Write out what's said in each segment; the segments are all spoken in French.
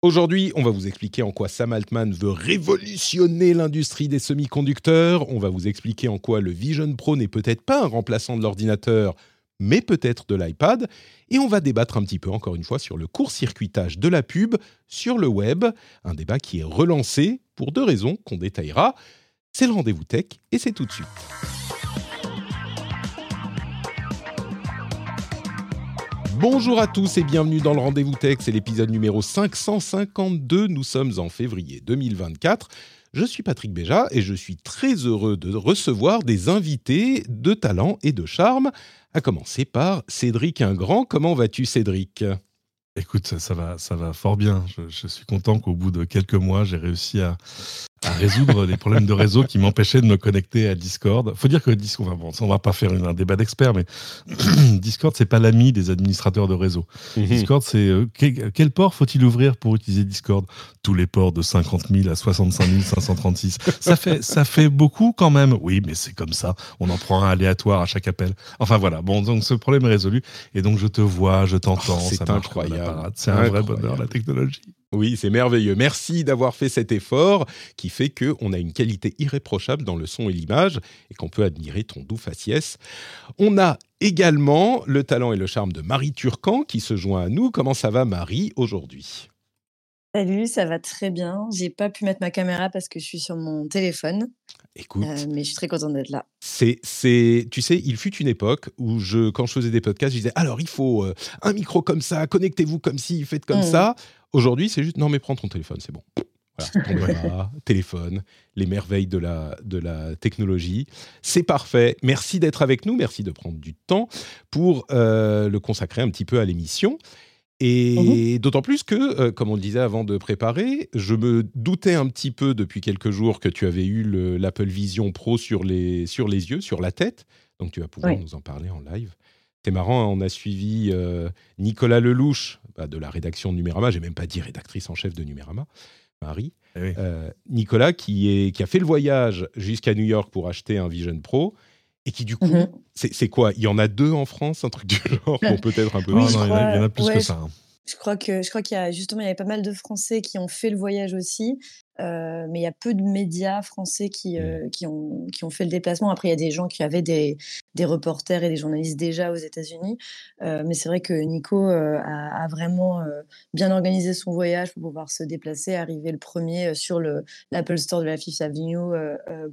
Aujourd'hui, on va vous expliquer en quoi Sam Altman veut révolutionner l'industrie des semi-conducteurs. On va vous expliquer en quoi le Vision Pro n'est peut-être pas un remplaçant de l'ordinateur, mais peut-être de l'iPad. Et on va débattre un petit peu, encore une fois, sur le court-circuitage de la pub sur le web. Un débat qui est relancé pour deux raisons qu'on détaillera. C'est le rendez-vous tech et c'est tout de suite. Bonjour à tous et bienvenue dans le Rendez-vous Tech, c'est l'épisode numéro 552, nous sommes en février 2024. Je suis Patrick Béja et je suis très heureux de recevoir des invités de talent et de charme, à commencer par Cédric Ingrand. Comment vas-tu Cédric? Écoute, ça va, ça va fort bien. Je, je suis content qu'au bout de quelques mois, j'ai réussi à, à résoudre les problèmes de réseau qui m'empêchaient de me connecter à Discord. Faut dire que Discord, bon, on va pas faire un débat d'experts, mais Discord c'est pas l'ami des administrateurs de réseau. Mhm. Discord c'est euh, quel, quel port faut-il ouvrir pour utiliser Discord? Tous les ports de 50 000 à 65 536. Ça fait ça fait beaucoup quand même. Oui, mais c'est comme ça. On en prend un aléatoire à chaque appel. Enfin voilà. Bon, donc ce problème est résolu et donc je te vois, je t'entends. Oh, c'est incroyable. C'est un vrai bonheur la technologie. Oui, c'est merveilleux. Merci d'avoir fait cet effort qui fait qu'on a une qualité irréprochable dans le son et l'image et qu'on peut admirer ton doux faciès. On a également le talent et le charme de Marie Turcan qui se joint à nous. Comment ça va Marie aujourd'hui? Salut, ça va très bien. J'ai pas pu mettre ma caméra parce que je suis sur mon téléphone, Écoute, euh, mais je suis très contente d'être là. c'est, c'est, tu sais, il fut une époque où je, quand je faisais des podcasts, je disais alors il faut euh, un micro comme ça, connectez-vous comme ci, faites comme Mhm. ça. Aujourd'hui, c'est juste non mais prends ton téléphone, c'est bon. Voilà, téléphone, les merveilles de la, de la technologie. C'est parfait. Merci d'être avec nous. Merci de prendre du temps pour euh, le consacrer un petit peu à l'émission. Et d'autant plus que, euh, comme on le disait avant de préparer, je me doutais un petit peu depuis quelques jours que tu avais eu le- l'Apple Vision Pro sur les, sur les yeux, sur la tête. Donc tu vas pouvoir Oui. nous en parler en live. C'est marrant, hein, on a suivi euh, Nicolas Lelouch bah, de la rédaction de Numérama. J'ai même pas dit rédactrice en chef de Numérama, Marie. Eh oui. Euh, Nicolas qui, est, qui a fait le voyage jusqu'à New York pour acheter un Vision Pro et qui du coup, Mhm. c'est c'est quoi? Il y en a deux en France, un truc du genre, ou peut-être un peu Oui, Ah non, il y en a- il y en a crois- plus ouais, que ça. hein. Je crois que je crois qu'il y a justement il y avait pas mal de Français qui ont fait le voyage aussi, euh, mais il y a peu de médias français qui, euh, qui, ont, qui ont fait le déplacement. Après, il y a des gens qui avaient des, des reporters et des journalistes déjà aux États-Unis, euh, mais c'est vrai que Nico a, a vraiment bien organisé son voyage pour pouvoir se déplacer, arriver le premier sur le l'Apple Store de la Fifth Avenue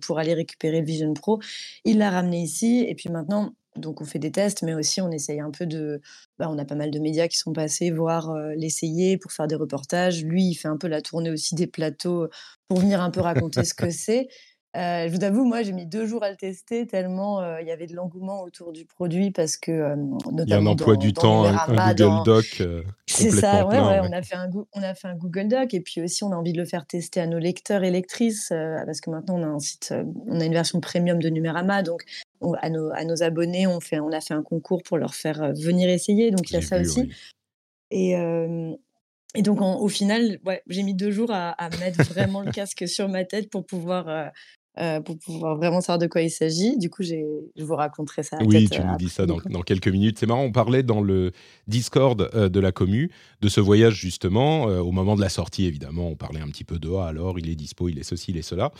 pour aller récupérer le Vision Pro. Il l'a ramené ici et puis maintenant. Donc on fait des tests, mais aussi on essaye un peu de, bah, on a pas mal de médias qui sont passés voir euh, l'essayer pour faire des reportages. Lui, il fait un peu la tournée aussi des plateaux pour venir un peu raconter ce que c'est. Euh, je vous avoue, moi, j'ai mis deux jours à le tester tellement euh, il y avait de l'engouement autour du produit parce que euh, Il y a un emploi dans- du dans temps, un, Google dans- Doc euh, c'est ça, ouais, plein, ouais, ouais. On, a fait un, on a fait un Google Doc et puis aussi on a envie de le faire tester à nos lecteurs et lectrices euh, parce que maintenant on a un site, euh, on a une version premium de Numérama, donc on- à, nos, à nos abonnés on, fait, on a fait un concours pour leur faire euh, venir essayer, donc il y a ça vu, aussi. oui. Et, euh, et donc, en- au final, ouais, j'ai mis deux jours à, à mettre vraiment le casque sur ma tête pour pouvoir, euh, euh, pour pouvoir vraiment savoir de quoi il s'agit. Du coup, je vous raconterai ça. Oui, tu nous dis ça dans, quelques minutes. C'est marrant, on parlait dans le Discord euh, de la commu de ce voyage justement. au moment de la sortie, évidemment, on parlait un petit peu de ah, alors il est dispo, il est ceci, il est cela.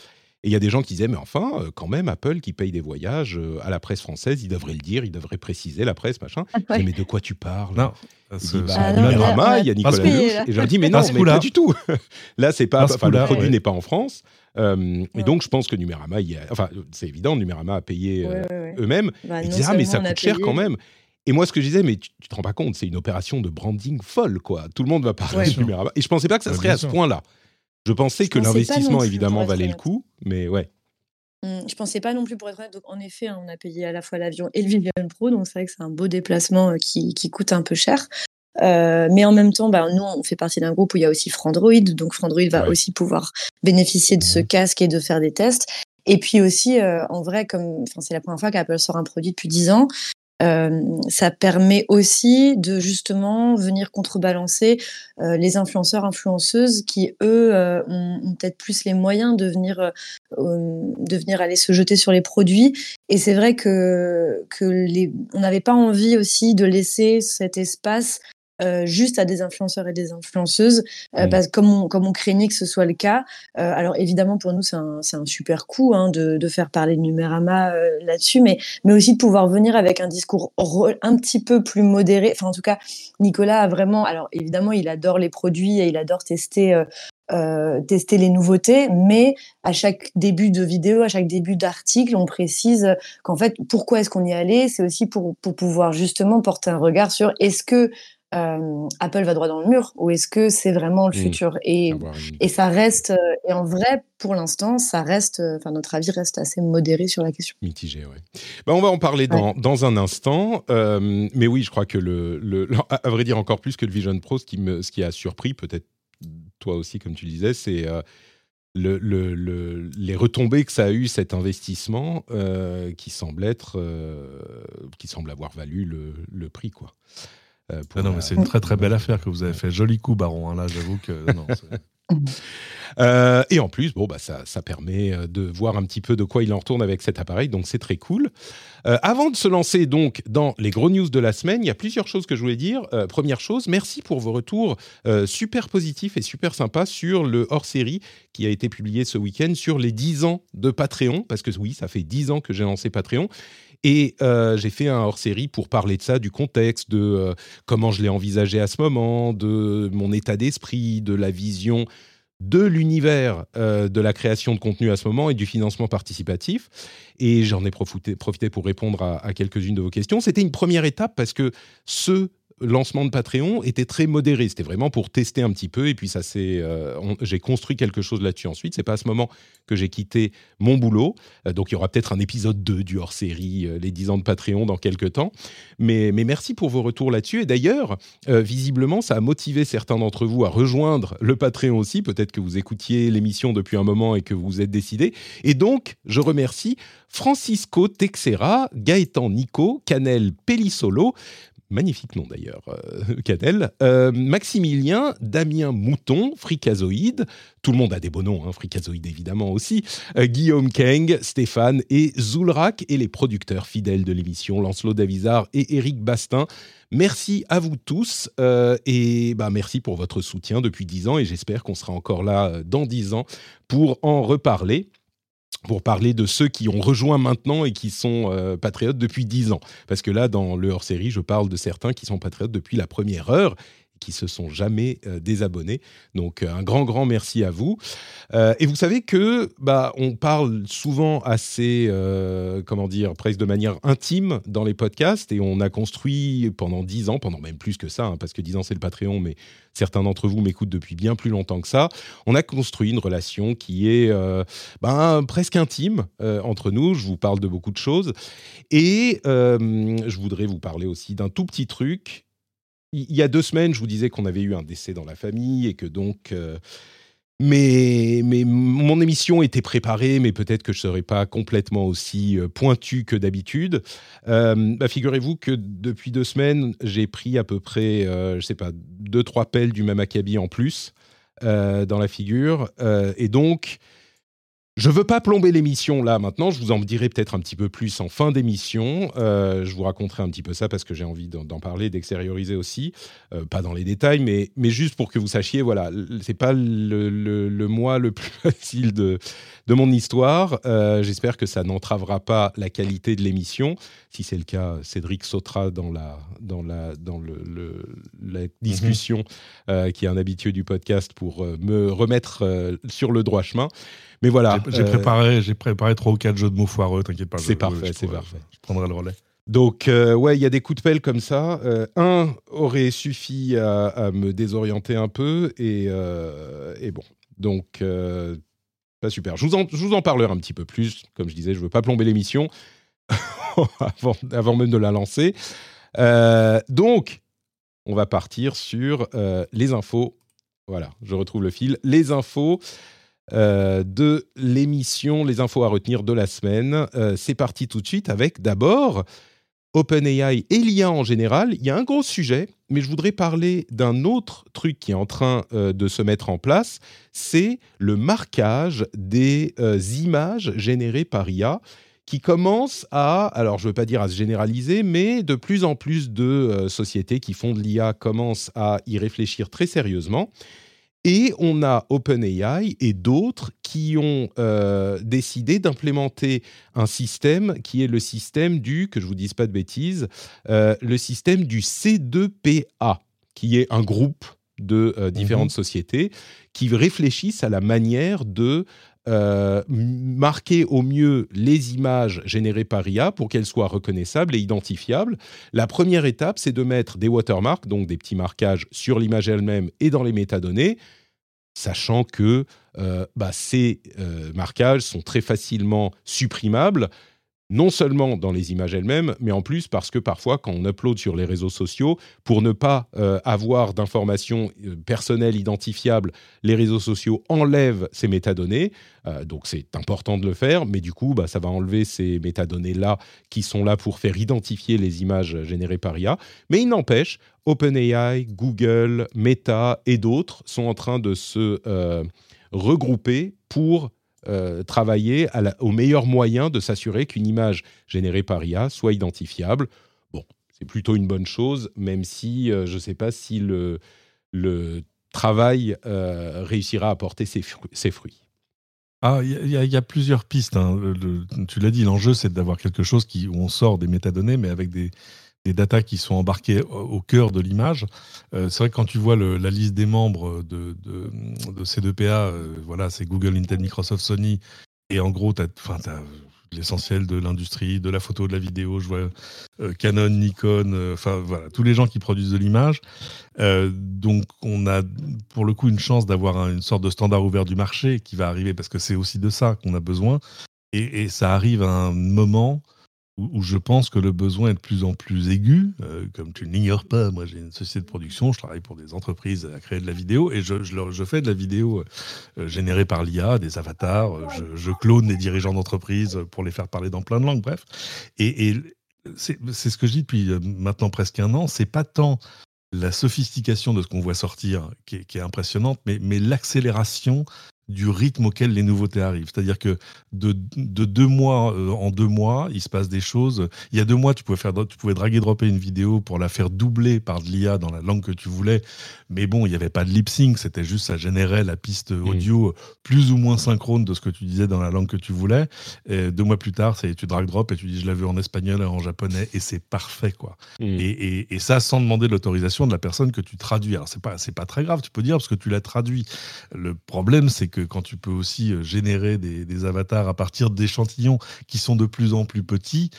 Et il y a des gens qui disaient, mais enfin, euh, quand même, Apple qui paye des voyages euh, à la presse française, il devrait le dire, il devrait préciser la presse, machin. Ouais. disais, mais de quoi tu parles? Non. Il bah, ah, Numérama, il y a Nicolas. Et je leur dis, mais non, mais pas du tout. là, c'est pas, enfin, le produit n'est pas en France. Euh, et donc, je pense que Numérama, il enfin, c'est évident, Numérama a payé euh, eux-mêmes. Bah, ils disaient, ah, mais ça coûte cher quand même. Et moi, ce que je disais, mais tu, te rends pas compte, c'est une opération de branding folle, quoi. Tout le monde va parler de Numérama. Et je pensais pas que ça serait à ce point-là. Je pensais que l'investissement, évidemment, valait le coup, mais ouais. Mmh, je pensais pas non plus pour être honnête. Donc, en effet, on a payé à la fois l'avion et le Vivian Pro, donc c'est vrai que c'est un beau déplacement euh, qui, qui, coûte un peu cher. Euh, mais en même temps, bah, nous, on fait partie d'un groupe où il y a aussi Frandroid, donc Frandroid va aussi pouvoir bénéficier de ce mmh. casque et de faire des tests. Et puis aussi, euh, en vrai, comme c'est la première fois qu'Apple sort un produit depuis 10 ans, euh, ça permet aussi de justement venir contrebalancer euh, les influenceurs, influenceuses qui, eux, euh, ont, peut-être plus les moyens de venir, de venir aller se jeter sur les produits. Et c'est vrai que, que les, on n'avait pas envie aussi de laisser cet espace euh, juste à des influenceurs et des influenceuses, euh, parce, comme, on, comme on craignait que ce soit le cas. Euh, alors évidemment, pour nous, c'est un, un, super coup hein, de, de, faire parler de Numérama là-dessus, mais, mais aussi de pouvoir venir avec un discours un petit peu plus modéré. Enfin, en tout cas, Nicolas a vraiment... Alors évidemment, il adore les produits et il adore tester euh, tester les nouveautés, mais à chaque début de vidéo, à chaque début d'article, on précise qu'en fait, pourquoi est-ce qu'on y allait C'est aussi pour, pour pouvoir justement porter un regard sur est-ce que euh, Apple va droit dans le mur ou est-ce que c'est vraiment le mmh. futur? Et, et ça reste, euh, et en vrai, pour l'instant, ça reste, euh, enfin, notre avis reste assez modéré sur la question. Mitigé, oui. Bah, on va en parler dans, dans un instant, mais oui, je crois que le, le, à vrai dire encore plus que le Vision Pro, ce qui, me, ce qui a surpris, peut-être toi aussi, comme tu disais, c'est le, le, les retombées que ça a eu cet investissement qui semble être qui semble avoir valu le, le prix quoi. Euh, ah non, mais c'est une très très belle affaire que vous avez fait. Joli coup, Baron. Hein, là, j'avoue que. Euh, et en plus, bon, bah, ça, ça, permet euh, de voir un petit peu de quoi il en retourne avec cet appareil, donc c'est très cool. avant de se lancer donc dans les gros news de la semaine, il y a plusieurs choses que je voulais dire. première chose, merci pour vos retours super positifs et super sympas sur le hors-série qui a été publié ce week-end sur les 10 ans de Patreon, parce que oui, ça fait 10 ans que j'ai lancé Patreon. Et euh, j'ai fait un hors-série pour parler de ça, du contexte, de euh, comment je l'ai envisagé à ce moment, de mon état d'esprit, de la vision de l'univers euh, de la création de contenu à ce moment et du financement participatif. Et j'en ai profité, pour répondre à quelques-unes de vos questions. C'était une première étape parce que ce lancement de Patreon était très modéré. C'était vraiment pour tester un petit peu. Et puis, ça c'est, euh, j'ai construit quelque chose là-dessus ensuite. C'est pas à ce moment que j'ai quitté mon boulot. Euh, donc, il y aura peut-être un épisode 2 du hors-série euh, Les 10 ans de Patreon dans quelques temps. Mais, merci pour vos retours là-dessus. Et d'ailleurs, visiblement, ça a motivé certains d'entre vous à rejoindre le Patreon aussi. Peut-être que vous écoutiez l'émission depuis un moment et que vous vous êtes décidé. Et donc, je remercie Francisco Texera, Gaëtan Nico, Canel Pellissolo, magnifique nom d'ailleurs, euh, Canel, euh, Maximilien, Damien Mouton, Fricazoïde, tout le monde a des beaux noms, hein, Fricazoïde évidemment aussi, euh, Guillaume Keng, Stéphane et Zoulrak, et les producteurs fidèles de l'émission, Lancelot Davizard et Eric Bastin. Merci à vous tous et bah, merci pour votre soutien depuis dix ans. Et j'espère qu'on sera encore là dans dix ans pour en reparler pour parler de ceux qui ont rejoint maintenant et qui sont euh, patriotes depuis 10 ans. Parce que là, dans le hors-série, je parle de certains qui sont patriotes depuis la première heure qui se sont jamais euh, désabonnés. Donc euh, un grand grand merci à vous. Euh, et vous savez que bah on parle souvent assez comment dire presque de manière intime dans les podcasts et on a construit pendant dix ans, pendant même plus que ça, hein, parce que dix ans c'est le Patreon, mais certains d'entre vous m'écoutent depuis bien plus longtemps que ça. On a construit une relation qui est ben, presque intime entre nous. Je vous parle de beaucoup de choses et je voudrais vous parler aussi d'un tout petit truc il y a deux semaines, je vous disais qu'on avait eu un décès dans la famille et que donc. Euh, mais, mon émission était préparée, mais peut-être que je ne serais pas complètement aussi euh, pointu que d'habitude. Euh, bah, figurez-vous que depuis deux semaines, j'ai pris à peu près, je ne sais pas, deux, trois pelles du même acabit en plus dans la figure. et donc, Je veux pas plomber l'émission là maintenant, je vous en dirai peut-être un petit peu plus en fin d'émission. Euh, je vous raconterai un petit peu ça parce que j'ai envie d'en parler, d'extérioriser aussi. Euh, pas dans les détails, mais, mais juste pour que vous sachiez, voilà, c'est pas le, le, mois le plus facile de, de mon histoire. Euh, j'espère que ça n'entravera pas la qualité de l'émission. Si c'est le cas, Cédric sautera dans la, dans la, dans le, la discussion, mhm. qui est un habitué du podcast, pour me remettre sur le droit chemin. Mais voilà. J'ai euh, préparé, j'ai préparé trois ou quatre jeux de mots foireux, t'inquiète pas. C'est parfait, c'est parfait. Je prendrai le relais. Donc, euh, ouais, il y a des coups de pelle comme ça. Euh, un aurait suffi à, me désorienter un peu, et, et bon. Donc, pas super. Je vous, en, parlerai un petit peu plus. Comme je disais, je veux pas plomber l'émission avant, même de la lancer. donc, on va partir sur les infos. Voilà, je retrouve le fil. Les infos. Euh, de l'émission Les infos à retenir de la semaine. Euh, c'est parti tout de suite avec d'abord OpenAI et l'IA en général. Il y a un gros sujet, mais je voudrais parler d'un autre truc qui est en train euh, de se mettre en place. C'est le marquage des images générées par IA qui commence à, alors je ne veux pas dire à se généraliser, mais de plus en plus de sociétés qui font de l'IA commencent à y réfléchir très sérieusement. Et on a OpenAI et d'autres qui ont euh, décidé d'implémenter un système qui est le système du, que je vous dise pas de bêtises, euh, le système du C2PA, qui est un groupe de euh, différentes mhm. sociétés qui réfléchissent à la manière de marquer au mieux les images générées par IA pour qu'elles soient reconnaissables et identifiables. La première étape, c'est de mettre des watermarks, donc des petits marquages sur l'image elle-même et dans les métadonnées sachant que euh, bah, ces euh, marquages sont très facilement supprimables, non seulement dans les images elles-mêmes, mais en plus parce que parfois, quand on upload sur les réseaux sociaux, pour ne pas euh, avoir d'informations personnelles identifiables, les réseaux sociaux enlèvent ces métadonnées. donc c'est important de le faire, mais du coup, bah, ça va enlever ces métadonnées-là qui sont là pour faire identifier les images générées par IA. Mais il n'empêche, OpenAI, Google, Meta et d'autres sont en train de se euh, regrouper pour euh, travailler au meilleur moyen de s'assurer qu'une image générée par IA soit identifiable. Bon, c'est plutôt une bonne chose, même si euh, je ne sais pas si le, travail réussira à porter ses, fruits. Ah, il y, a plusieurs pistes. Hein. tu l'as dit, l'enjeu, c'est d'avoir quelque chose qui, où on sort des métadonnées, mais avec des, des datas qui sont embarquées au, cœur de l'image. Euh, c'est vrai que quand tu vois la liste des membres de, de, ces deux PA, euh, voilà, c'est Google, Intel, Microsoft, Sony, et en gros, tu as, l'essentiel de l'industrie, de la photo, de la vidéo. Je vois euh, Canon, Nikon, enfin voilà, tous les gens qui produisent de l'image. donc on a pour le coup une chance d'avoir une sorte de standard ouvert du marché qui va arriver parce que c'est aussi de ça qu'on a besoin. Et, ça arrive à un moment où, je pense que le besoin est de plus en plus aigu. Euh, comme tu ne l'ignores pas, moi j'ai une société de production, je travaille pour des entreprises à créer de la vidéo et je, je, fais de la vidéo euh, générée par l'IA, des avatars, euh, je, clone des dirigeants d'entreprise pour les faire parler dans plein de langues, bref. Et, et c'est ce que je dis depuis maintenant presque un an, c'est pas tant la sophistication de ce qu'on voit sortir qui est, qui est impressionnante, mais, mais l'accélération du rythme auquel les nouveautés arrivent. C'est-à-dire que de, deux mois euh, en deux mois, il se passe des choses. Il y a deux mois, tu pouvais, faire, tu pouvais drag et dropper une vidéo pour la faire doubler par de l'IA dans la langue que tu voulais. Mais bon, il n'y avait pas de lip sync, c'était juste ça générait la piste mmh. audio plus ou moins synchrone de ce que tu disais dans la langue que tu voulais. Et deux mois plus tard, c'est tu drag drop et tu dis je l'ai vu en espagnol et en japonais et c'est parfait quoi. Mmh. Et, et, ça sans demander l'autorisation de la personne que tu traduis. Alors c'est pas c'est pas très grave, tu peux dire parce que tu l'as traduit. Le problème c'est que quand tu peux aussi euh, générer des, avatars à partir d'échantillons qui sont de plus en plus petits,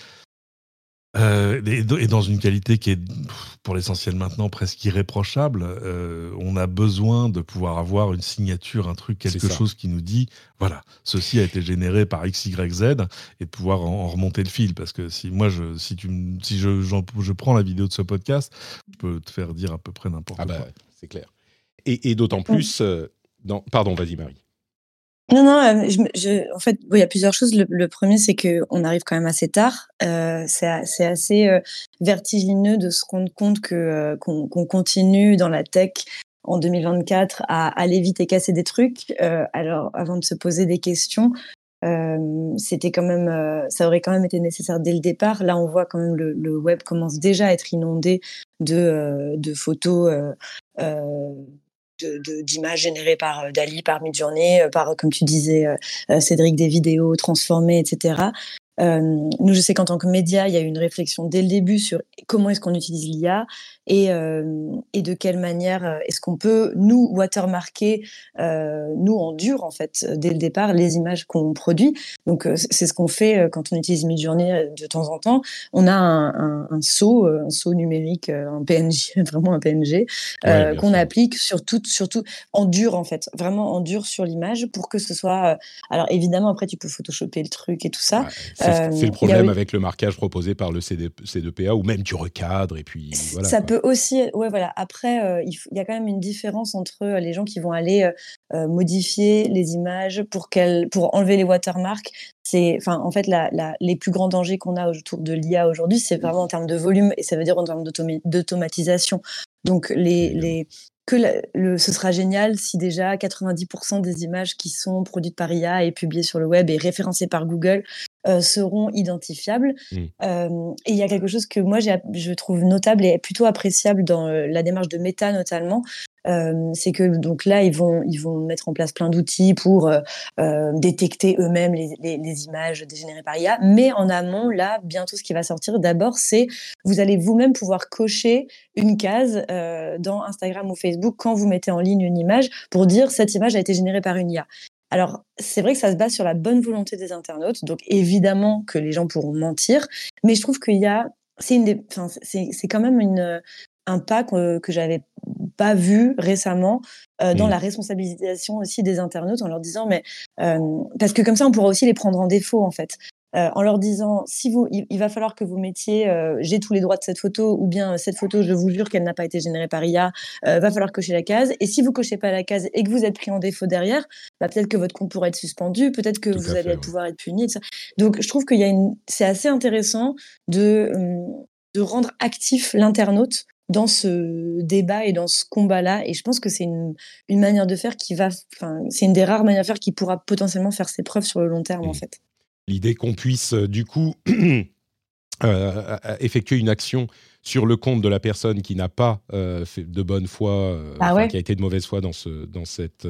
euh, et, dans une qualité qui est, pour l'essentiel maintenant, presque irréprochable, euh, on a besoin de pouvoir avoir une signature, un truc, quelque chose qui nous dit, voilà, ceci a été généré par X, Y, Z, et de pouvoir en, remonter le fil. Parce que si moi, je, si, tu, si je, je prends la vidéo de ce podcast, je peux te faire dire à peu près n'importe ah bah, quoi. c'est clair. Et, d'autant plus, dans... pardon, vas-y Marie. Non, non, euh, je, en fait, il y a plusieurs choses. Le, premier, c'est qu'on arrive quand même assez tard. Euh, c'est assez euh, vertigineux de se rendre compte que qu'on continue dans la tech en 2024 à aller vite et casser des trucs. alors, avant de se poser des questions, c'était quand même, ça aurait quand même été nécessaire dès le départ. Là, on voit quand même le, le web commence déjà à être inondé de, de photos d'images générées par euh, Dali, par Midjourney, euh, par, comme tu disais, euh, Cédric, des vidéos transformées, etc. nous, je sais qu'en tant que média, il y a eu une réflexion dès le début sur comment est-ce qu'on utilise l'IA et, et de quelle manière est-ce qu'on peut, nous, watermarker, nous, en dur, en fait, dès le départ, les images qu'on produit? Donc, c'est ce qu'on fait quand on utilise Midjourney de temps en temps. On a un, un, un saut, un saut numérique, un PNG, vraiment un PNG, qu'on applique sur tout, surtout en dur, en fait, vraiment en dur sur l'image pour que ce soit. alors, évidemment, après, tu peux photoshopper le truc et tout ça. c'est le problème avec le marquage proposé par le CD, C2PA, ou même tu recadres et puis voilà. Ça peut aussi, ouais, voilà. Après, il, y a quand même une différence entre les gens qui vont aller modifier les images pour qu'elles, pour enlever les watermarks. C'est, enfin, en fait, la, les plus grands dangers qu'on a autour de l'IA aujourd'hui, c'est vraiment en termes de volume et ça veut dire en termes d'automatisation. Donc, les, les, que le, ce sera génial si déjà 90% des images qui sont produites par IA et publiées sur le web et référencées par Google euh, seront identifiables. Mmh. Euh, et il y a quelque chose que moi je trouve notable et plutôt appréciable dans euh, la démarche de Meta notamment, c'est que donc là ils vont ils vont mettre en place plein d'outils pour détecter eux-mêmes les, les, images dégénérées par IA. Mais en amont, là bientôt ce qui va sortir d'abord, c'est vous allez vous-même pouvoir cocher une case dans Instagram ou Facebook quand vous mettez en ligne une image pour dire cette image a été générée par une IA. Alors, c'est vrai que ça se base sur la bonne volonté des internautes, donc évidemment que les gens pourront mentir, mais je trouve qu'il y a, c'est une c'est quand même une, un pas que, que j'avais pas vu récemment euh, dans mmh. la responsabilisation aussi des internautes en leur disant mais euh, parce que comme ça on pourra aussi les prendre en défaut en fait euh, en leur disant si vous, il, va falloir que vous mettiez euh, j'ai tous les droits de cette photo ou bien cette photo, je vous jure qu'elle n'a pas été générée par IA, euh, va falloir cocher la case. Et si vous cochez pas la case et que vous êtes pris en défaut derrière, bah, peut-être que votre compte pourrait être suspendu, peut-être que vous allez pouvoir être puni. Donc je trouve une, c'est assez intéressant de hum, de rendre actif l'internaute dans ce débat et dans ce combat-là. Et je pense que c'est une, une, manière de faire qui va, enfin, c'est une des rares manières de faire qui pourra potentiellement faire ses preuves sur le long terme, en mmh. fait l'idée qu'on puisse euh, du coup euh, effectuer une action sur le compte de la personne qui n'a pas euh, fait de bonne foi, ah qui a été de mauvaise foi dans, ce, dans cette,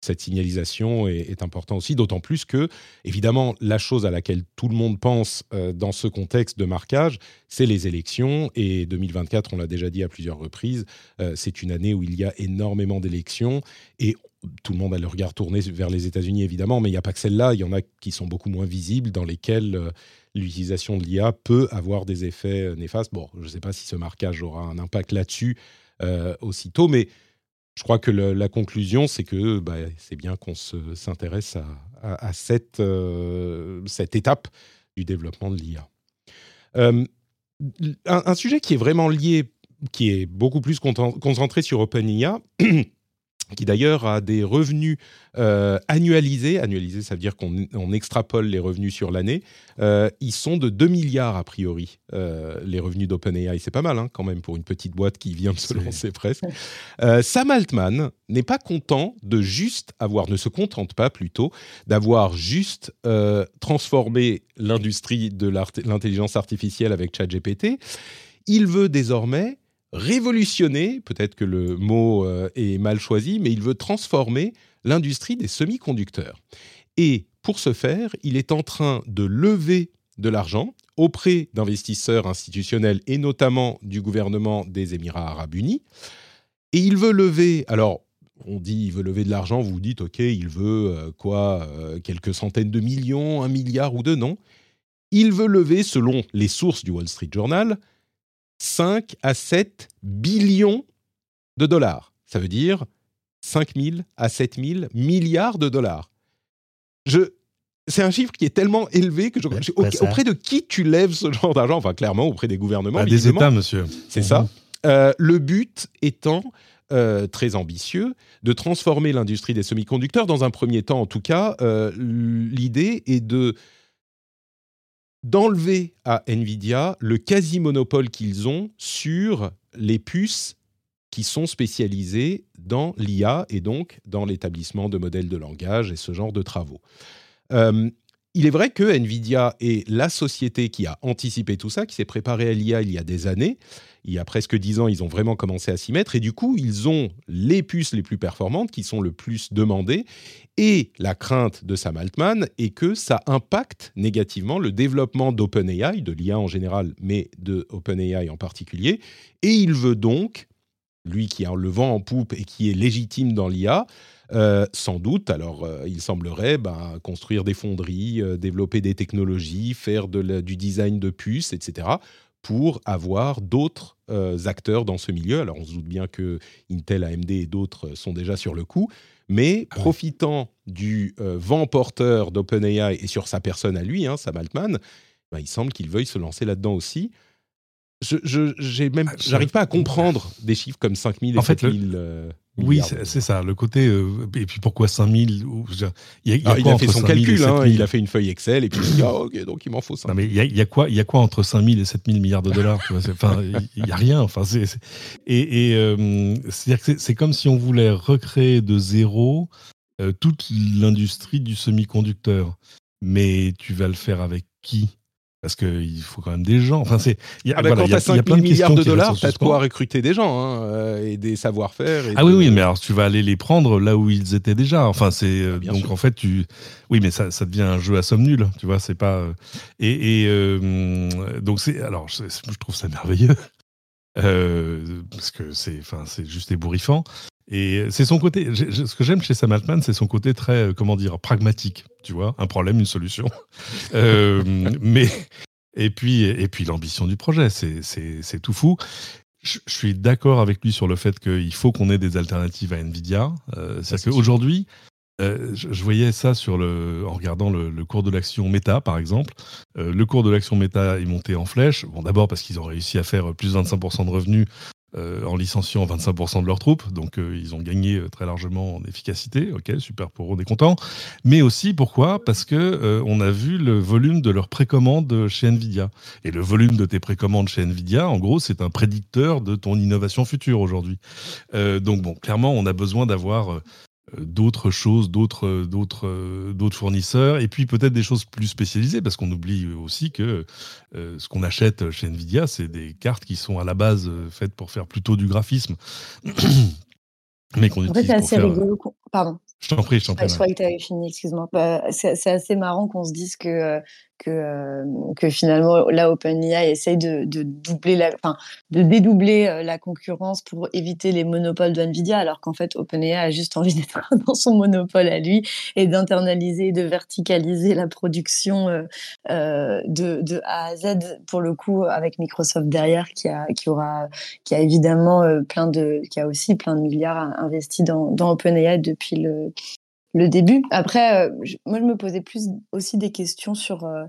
cette signalisation est, est important aussi, d'autant plus que, évidemment, la chose à laquelle tout le monde pense dans ce contexte de marquage, c'est les élections. Et 2024, on l'a déjà dit à plusieurs reprises, c'est une année où il y a énormément d'élections. Et tout le monde a le regard tourné vers les États-Unis, évidemment, mais il n'y a pas que celle-là. Il y en a qui sont beaucoup moins visibles, dans lesquelles euh, l'utilisation de l'IA peut avoir des effets euh, néfastes. Bon, je ne sais pas si ce marquage aura un impact là-dessus euh, aussitôt, mais je crois que la conclusion, c'est que bah, c'est bien qu'on s'intéresse à, cette, étape du développement de l'IA. Un, un, sujet qui est vraiment lié, qui est beaucoup plus concentré sur OpenIA, qui d'ailleurs a des revenus euh, annualisés. Annualisés, ça veut dire qu'on extrapole les revenus sur l'année. Euh, ils sont de 2 milliards a priori, euh, les revenus d'OpenAI. C'est pas mal hein, quand même pour une petite boîte qui vient de se lancer presque. Sam Altman n'est pas content de juste avoir, ne se contente pas plutôt, d'avoir juste transformé l'industrie de l'intelligence artificielle avec ChatGPT. Il veut désormais révolutionner, peut-être que le mot euh, est mal choisi, mais il veut transformer l'industrie des semi-conducteurs. Et pour ce faire, il est en train de lever de l'argent auprès d'investisseurs institutionnels et notamment du gouvernement des Émirats arabes unis. Et il veut lever, alors on dit il veut lever de l'argent, vous vous dites ok, il veut euh, quoi, euh, quelques centaines de millions, un milliard ou deux, non. Il veut lever, selon les sources du Wall Street Journal, 5 à 7 billions de dollars. Ça veut dire 5 000 à 7 000 milliards de dollars. Je, c'est un chiffre qui est tellement élevé que je, auprès de qui tu lèves ce genre d'argent? Enfin, clairement, auprès des gouvernements. Bah, des États, monsieur. C'est ça. Mhm. Euh, le but étant euh, très ambitieux de transformer l'industrie des semi-conducteurs. Dans un premier temps, en tout cas, euh, l'idée est de d'enlever à Nvidia le quasi-monopole qu'ils ont sur les puces qui sont spécialisées dans l'IA et donc dans l'établissement de modèles de langage et ce genre de travaux. il est vrai que Nvidia est la société qui a anticipé tout ça, qui s'est préparée à l'IA il y a des années. Il y a presque dix ans, ils ont vraiment commencé à s'y mettre et du coup, ils ont les puces les plus performantes qui sont le plus demandées. Et la crainte de Sam Altman est que ça impacte négativement le développement d'OpenAI, de l'IA en général, mais de OpenAI en particulier. Et il veut donc, lui qui a le vent en poupe et qui est légitime dans l'IA, euh, sans doute, alors euh, il semblerait ben, construire des fonderies, euh, développer des technologies, faire du design de puces, etc., pour avoir d'autres acteurs dans ce milieu. Alors on se doute bien que Intel, AMD et d'autres sont déjà sur le coup, mais ah profitant du vent porteur d'OpenAI et sur sa personne à lui, hein, Sam Altman, ben, il semble qu'il veuille se lancer là-dedans aussi. Je n'arrive ah, pas à comprendre des chiffres comme 5000 et 7000. Oui, c'est ça. Le côté. Euh, et puis pourquoi 5000 Il, y a, il a fait son calcul, hein, il a fait une feuille Excel et puis il dit ah, ok, donc il m'en faut ça. Non, mais il y, a, quoi, il y a quoi entre 5000 et 7000 milliards de dollars Enfin, il n'y a rien. Enfin, c'est, et, et euh, c'est comme si on voulait recréer de zéro euh, toute l'industrie du semi-conducteur. Mais tu vas le faire avec qui? Parce qu'il faut quand même des gens. Enfin, c'est. Ah bah, quand tu as 5 000 milliards de dollars, tu as de quoi recruter des gens hein, euh, et des savoir-faire. Ah oui, oui, mais alors tu vas aller les prendre là où ils étaient déjà. Enfin, c'est. Euh, donc en fait, tu. Oui, mais ça, ça, devient un jeu à somme nulle, tu vois, c'est pas. Euh, et, donc, c'est. Alors, je, je, trouve ça merveilleux. parce que c'est enfin, juste ébouriffant. Et c'est son côté. Ce que j'aime chez Sam Altman, c'est son côté très, euh, comment dire, pragmatique. Tu vois, un problème, une solution. euh, mais et puis et puis l'ambition du projet, c'est tout fou. Je, suis d'accord avec lui sur le fait qu'il faut qu'on ait des alternatives à Nvidia. Euh, C'est-à-dire qu'aujourd'hui, euh, je, voyais ça sur le, en regardant le, le cours de l'action Meta, par exemple. Euh, le cours de l'action Meta est monté en flèche. Bon, d'abord parce qu'ils ont réussi à faire plus de 25% de revenus euh, en licenciant 25% de leurs troupes, donc euh, ils ont gagné euh, très largement en efficacité. Ok, super pour eux, on est. Mais aussi pourquoi? Parce que on a vu le volume de leurs précommandes chez Nvidia. Et le volume de tes précommandes chez Nvidia, en gros, c'est un prédicteur de ton innovation future aujourd'hui. donc bon, clairement, on a besoin d'avoir euh, d'autres choses, d'autres, d'autres, euh, d'autres fournisseurs, et puis peut-être des choses plus spécialisées, parce qu'on oublie aussi que euh, ce qu'on achète chez Nvidia, c'est des cartes qui sont à la base faites pour faire plutôt du graphisme, mais qu'on utilise. c'est assez rigolo. Pardon. Je t'en prie, je t'en prie. Je croyais que tu avais fini, excuse-moi. Bah, c'est assez marrant qu'on se dise que que, euh, que finalement, là, OpenAI essaye de, doubler la, enfin, de dédoubler euh, la concurrence pour éviter les monopoles de Nvidia, alors qu'en fait, OpenAI a juste envie d'être dans son monopole à lui et d'internaliser, de verticaliser la production euh, de, A à Z, pour le coup, avec Microsoft derrière, qui a, évidemment plein de, qui a aussi plein de milliards investis dans OpenAI depuis le, le début. Après, euh, moi, je me posais plus aussi des questions sur euh,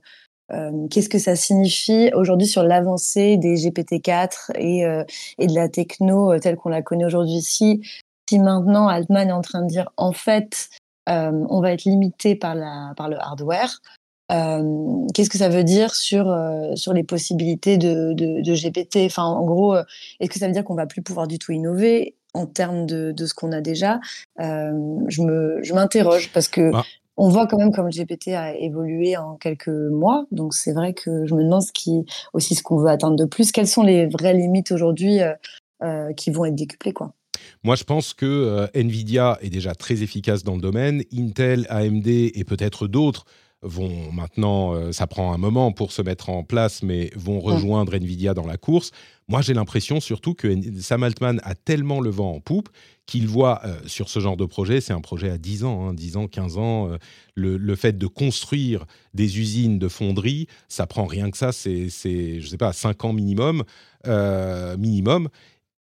euh, qu'est-ce que ça signifie aujourd'hui sur l'avancée des GPT-4 et, et de la techno telle qu'on la connaît aujourd'hui. Si, si maintenant Altman est en train de dire en fait, on va être limité par, la, par le hardware, qu'est-ce que ça veut dire sur, sur les possibilités de, de, de GPT Enfin, en gros, est-ce que ça veut dire qu'on va plus pouvoir du tout innover? En termes de, de ce qu'on a déjà, euh, je m'interroge parce que bah. on voit quand même comme le GPT a évolué en quelques mois. Donc c'est vrai que je me demande ce qui, aussi ce qu'on veut atteindre de plus. Quelles sont les vraies limites aujourd'hui euh, euh, qui vont être décuplées quoi? Moi, je pense que Nvidia est déjà très efficace dans le domaine. Intel, AMD et peut-être d'autres vont maintenant, euh, ça prend un moment pour se mettre en place, mais vont rejoindre Nvidia dans la course. Moi, j'ai l'impression surtout que Sam Altman a tellement le vent en poupe qu'il voit euh, sur ce genre de projet, c'est un projet à 10 ans, 10 hein, ans, 15 ans, euh, le, fait de construire des usines de fonderie, ça prend rien que ça, c'est, je sais pas, 5 ans minimum, minimum.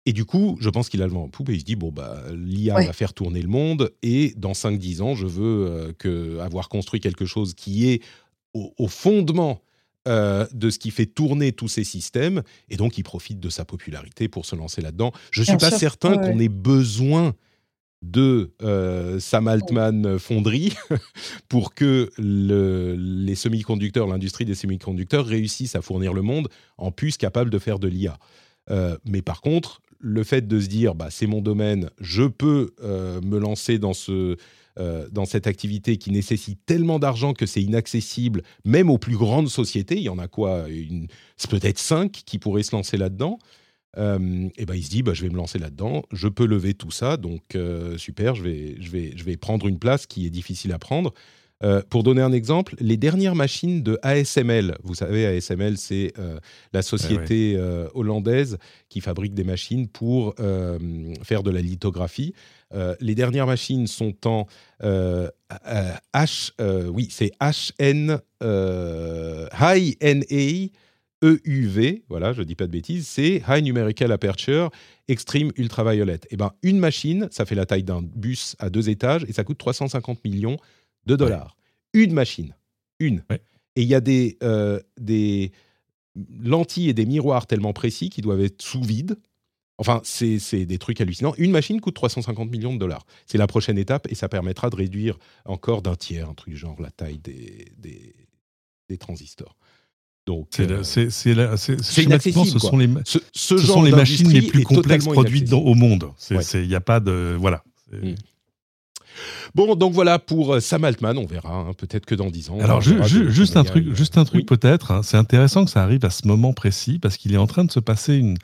Et du coup, je pense qu'il a le vent en poupe et il se dit bon bah l'IA va faire tourner le monde et dans 5-10 ans, je veux euh, que avoir construit quelque chose qui est au, fondement euh, de ce qui fait tourner tous ces systèmes et donc il profite de sa popularité pour se lancer là-dedans. Je suis pas certain qu'on ait besoin de euh, Sam Altman fonderie pour que le, les semi-conducteurs, l'industrie des semi-conducteurs réussisse à fournir le monde en puces capables de faire de l'IA. mais par contre, le fait de se dire, bah, c'est mon domaine, je peux euh, me lancer dans ce, euh, dans cette activité qui nécessite tellement d'argent que c'est inaccessible, même aux plus grandes sociétés. Il y en a quoi Peut-être cinq qui pourraient se lancer là-dedans. Euh, et ben il se dit bah, je vais me lancer là-dedans, je peux lever tout ça, donc super, je vais, je, vais, je vais prendre une place qui est difficile à prendre. Euh, pour donner un exemple, les dernières machines de ASML, vous savez, ASML, c'est la société hollandaise qui fabrique des machines pour faire de la lithographie. les dernières machines sont en H, oui, c'est HN, High NA EUV, voilà, je ne dis pas de bêtises, c'est High Numerical Aperture Extreme Ultraviolet. Et eh ben, une machine, ça fait la taille d'un bus à deux étages et ça coûte 350 millions de dollars. Une machine, une. Et il y a des, euh, des lentilles et des miroirs tellement précis qui doivent être sous vide. Enfin, c'est des trucs hallucinants. Une machine coûte 350 millions de dollars. C'est la prochaine étape et ça permettra de réduire encore d'un tiers, un truc genre la taille des, des, des transistors. Donc, c'est inaccessible. Ce sont les, ce, ce, sont les machines les plus complexes produites au monde. Il n'y a pas de voilà. Bon, donc voilà pour euh, Sam Altman, on verra, hein, peut-être que dans 10 ans. Alors, juste, un truc, juste un truc peut-être, hein. c'est intéressant que ça arrive à ce moment précis, parce qu'il est en train de se passer une,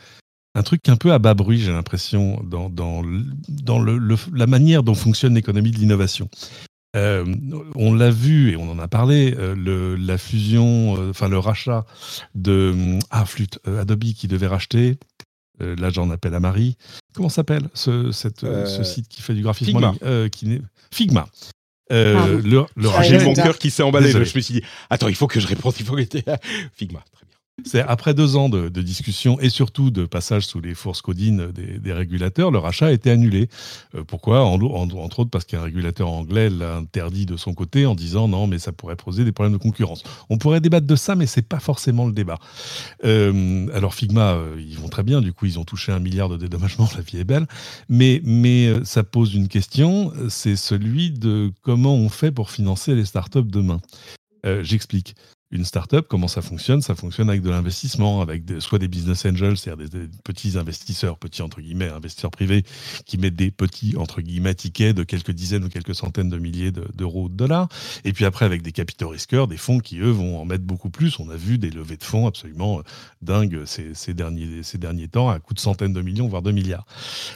un truc un peu à bas bruit, j'ai l'impression, dans, dans, dans le, la manière dont fonctionne l'économie de l'innovation. Euh, on l'a vu et on en a parlé, euh, le, la fusion, euh, enfin le rachat de ah, flûte, Adobe qui devait racheter. Là, j'en appelle à Marie. Comment s'appelle ce, ce site qui fait du graphisme Figma. qui Figma. Ah le, J'ai mon cœur qui s'est emballé. Je me suis dit, attends, il faut que je réponde. Il faut que Figma. C'est après deux ans de, de, discussion et surtout de passage sous les forces codines des, régulateurs, le rachat a été annulé. Euh, pourquoi? En, Entre autres parce qu'un régulateur anglais l'a interdit de son côté en disant non, mais ça pourrait poser des problèmes de concurrence. On pourrait débattre de ça, mais c'est pas forcément le débat. Euh, alors Figma, euh, ils vont très bien, du coup ils ont touché un milliard de dédommagements, la vie est belle, mais, ça pose une question, c'est celui de comment on fait pour financer les startups demain. J'explique une startup, comment ça fonctionne? Ça fonctionne avec de l'investissement, avec soit des business angels, c'est-à-dire des, petits investisseurs, petits entre guillemets, investisseurs privés, qui mettent des petits entre guillemets tickets de quelques dizaines ou quelques centaines de milliers d'euros ou de dollars. Et puis après, avec des capitaux risqueurs, des fonds qui, eux, vont en mettre beaucoup plus. On a vu des levées de fonds absolument euh, dingues ces, derniers, ces derniers temps, à coût de centaines de millions, voire de milliards.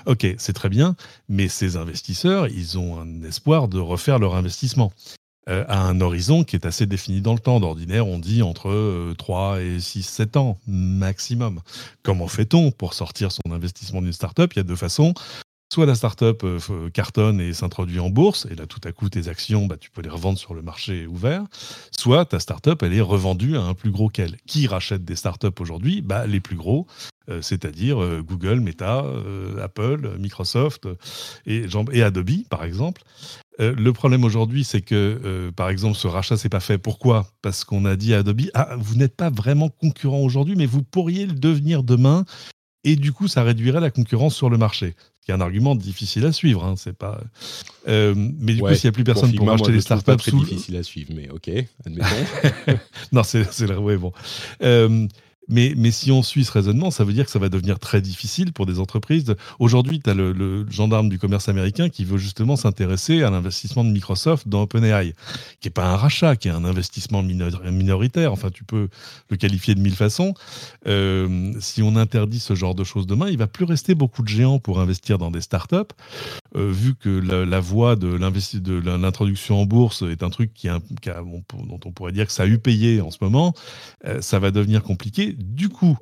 Ok, c'est très bien, mais ces investisseurs, ils ont un espoir de refaire leur investissement. Euh, à un horizon qui est assez défini dans le temps. D'ordinaire, on dit entre 3 euh, et 6, 7 ans maximum. Comment fait-on pour sortir son investissement d'une startup? Il y a deux façons. Soit la startup euh, cartonne et s'introduit en bourse, et là tout à coup tes actions, bah, tu peux les revendre sur le marché ouvert. Soit ta startup, elle est revendue à un plus gros qu'elle. Qui rachète des startups aujourd'hui? Bah, Les plus gros, c'est-à-dire Google, Meta, Apple, Microsoft et, et, Adobe par exemple. Euh, le problème aujourd'hui, c'est que, euh, par exemple, ce rachat, c'est pas fait. Pourquoi? Parce qu'on a dit à Adobe, ah, vous n'êtes pas vraiment concurrent aujourd'hui, mais vous pourriez le devenir demain. Et du coup, ça réduirait la concurrence sur le marché. C'est un argument difficile à suivre. Hein, c'est pas. Euh, mais du coup, s'il n'y a plus personne pour acheter les startups, c'est difficile à suivre. Mais ok, admettons. non, c'est le ouais, bon. Mais, mais si on suit ce raisonnement, ça veut dire que ça va devenir très difficile pour des entreprises. Aujourd'hui, tu as le, gendarme du commerce américain qui veut justement s'intéresser à l'investissement de Microsoft dans OpenAI, qui n'est pas un rachat, qui est un investissement minoritaire. Enfin, tu peux le qualifier de mille façons. Euh, si on interdit ce genre de choses demain, il va plus rester beaucoup de géants pour investir dans des startups. Euh, vu que la, voie de l'introduction en bourse est un truc qui, dont on pourrait dire que ça a eu payé en ce moment, euh, ça va devenir compliqué. Du coup,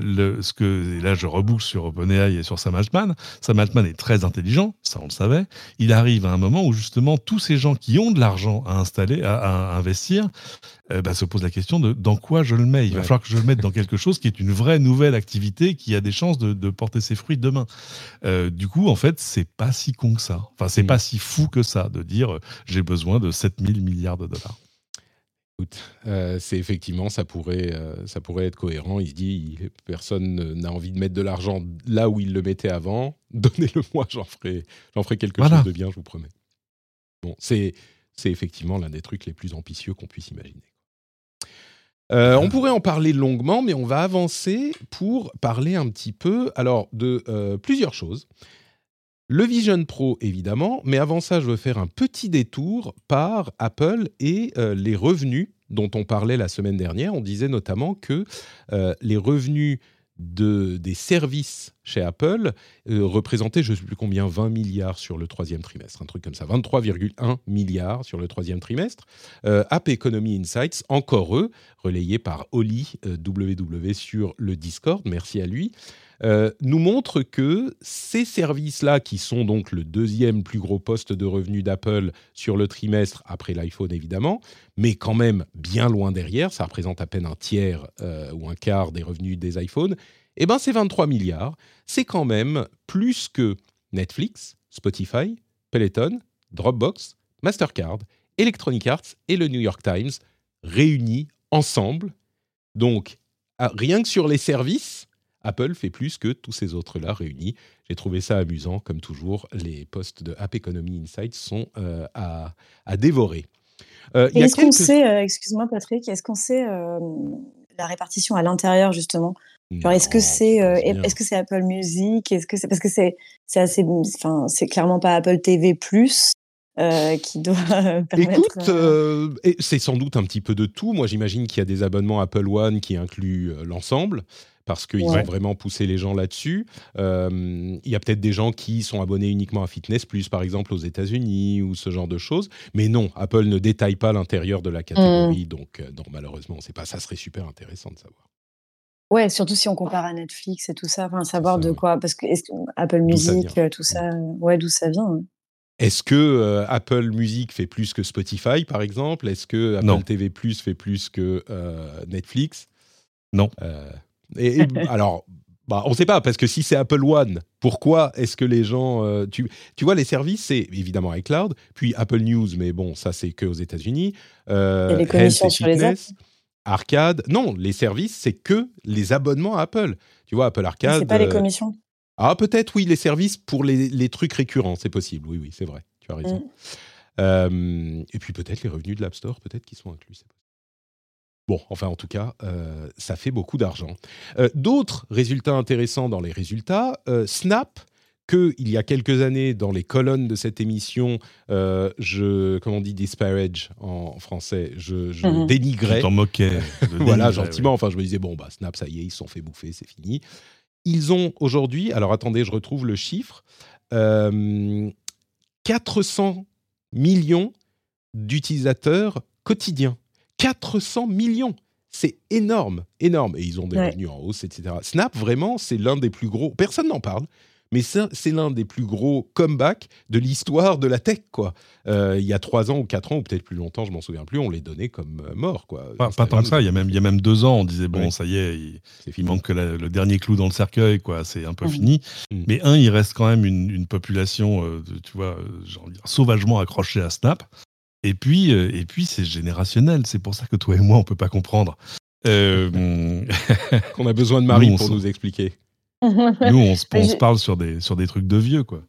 le, ce que, et là je reboucle sur OpenAI et sur Sam Altman, Sam Altman est très intelligent, ça on le savait, il arrive à un moment où justement tous ces gens qui ont de l'argent à installer, à, investir, euh, bah, se posent la question de dans quoi je le mets. Il va falloir que je le mette dans quelque chose qui est une vraie nouvelle activité qui a des chances de, porter ses fruits demain. Euh, du coup, en fait, c'est pas si con que ça. Enfin, c'est mm. pas si fou que ça de dire euh, j'ai besoin de 7000 milliards de dollars. Euh, c'est effectivement, ça pourrait, euh, ça pourrait être cohérent. Il se dit, personne n'a envie de mettre de l'argent là où il le mettait avant. Donnez-le-moi, j'en ferai, j'en ferai quelque chose de bien, je vous promets. Bon, c'est, c'est effectivement l'un des trucs les plus ambitieux qu'on puisse imaginer. Euh, on pourrait en parler longuement, mais on va avancer pour parler un petit peu alors de plusieurs choses. Le Vision Pro, évidemment, mais avant ça, je veux faire un petit détour par Apple et les revenus dont on parlait la semaine dernière. On disait notamment que les revenus de, des services chez Apple euh, représentait, je ne sais plus combien, 20 milliards sur le troisième trimestre, un truc comme ça, 23,1 milliards sur le troisième trimestre. Euh, App Economy Insights, encore eux, relayé par Oli WW euh, sur le Discord, merci à lui, euh, nous montre que ces services-là, qui sont donc le deuxième plus gros poste de revenus d'Apple sur le trimestre, après l'iPhone évidemment, mais quand même bien loin derrière, ça représente à peine un tiers euh, ou un quart des revenus des iPhones, eh ben c'est 23 milliards. C'est quand même plus que Netflix, Spotify, Peloton, Dropbox, Mastercard, Electronic Arts et le New York Times réunis ensemble. Donc, rien que sur les services, Apple fait plus que tous ces autres-là réunis. J'ai trouvé ça amusant, comme toujours. Les posts de App Economy Insights sont euh, à, dévorer. Euh, est-ce qu'on sait, euh, excuse-moi Patrick, est-ce qu'on sait la répartition à l'intérieur justement? Est-ce que c'est est-ce que c'est Apple Music? Est-ce que c'est parce que c'est c'est assez enfin c'est clairement pas Apple TV plus qui doit permettre. Écoute, c'est sans doute un petit peu de tout. Moi, j'imagine qu'il y a des abonnements Apple One qui incluent l'ensemble parce qu'ils ont vraiment poussé les gens là-dessus. Euh, il y a peut-être des gens qui sont abonnés uniquement à Fitness Plus, par exemple, aux États-Unis ou ce genre de choses. Mais non, Apple ne détaille pas l'intérieur de la catégorie. Mm. Donc, euh, non, malheureusement, c'est pas. Ça serait super intéressant de savoir. Ouais, surtout si on compare à Netflix et tout ça, enfin, savoir de quoi, parce que Apple Music, euh, tout ça, ouais, d'où ça vient. Hein. Est-ce que Apple Music fait plus que Spotify, par exemple? Est-ce que Apple TV Plus fait plus que Netflix? Non. Et, alors, bah, on ne sait pas, parce que si c'est Apple One, pourquoi est-ce que les gens. Euh, tu, tu, vois, les services, c'est évidemment iCloud, puis Apple News, mais bon, ça, c'est que aux États-Unis. Euh, les commissions sur les apps Arcade. Non, les services, c'est que les abonnements à Apple. Tu vois, Apple Arcade. C'est pas les euh, commissions Ah, peut-être, oui, les services pour les, les trucs récurrents, c'est possible. Oui, oui, c'est vrai. Tu as raison. Mm. Euh, et puis peut-être les revenus de l'App Store, peut-être qui sont inclus. Bon, enfin en tout cas, euh, ça fait beaucoup d'argent. Euh, d'autres résultats intéressants dans les résultats, euh, Snap, que il y a quelques années dans les colonnes de cette émission, je, comment on dit disparage en français, je, je mhm. dénigrais. t'en moquais. voilà, gentiment. Enfin, je me disais bon bah Snap, ça y est, ils se sont fait bouffer, c'est fini. Ils ont aujourd'hui, alors attendez, je retrouve le chiffre, 400 millions d'utilisateurs quotidiens 400 millions. C'est énorme, énorme. Et ils ont des revenus en hausse, etc. Snap, vraiment, c'est l'un des plus gros. Personne n'en parle, mais c'est l'un des plus gros comebacks de l'histoire de la tech, quoi. Euh, il y a trois ans ou quatre ans, ou peut-être plus longtemps, je m'en souviens plus, on les donnait comme euh, morts, quoi. Pas, tant que ça. Il y a même, il y a même deux ans, on disait bon, ça y est, il, manque que le dernier clou dans le cercueil, quoi. C'est un peu mmh. fini. Mmh. Mais un, il reste quand même une, population, euh, tu vois, genre, sauvagement accrochée à Snap. Et puis, euh, et puis c'est générationnel. C'est pour ça que toi et moi, on peut pas comprendre. Euh, Qu'on a besoin de Marie pour nous expliquer. nous, on, se, parle sur des, sur des trucs de vieux, quoi.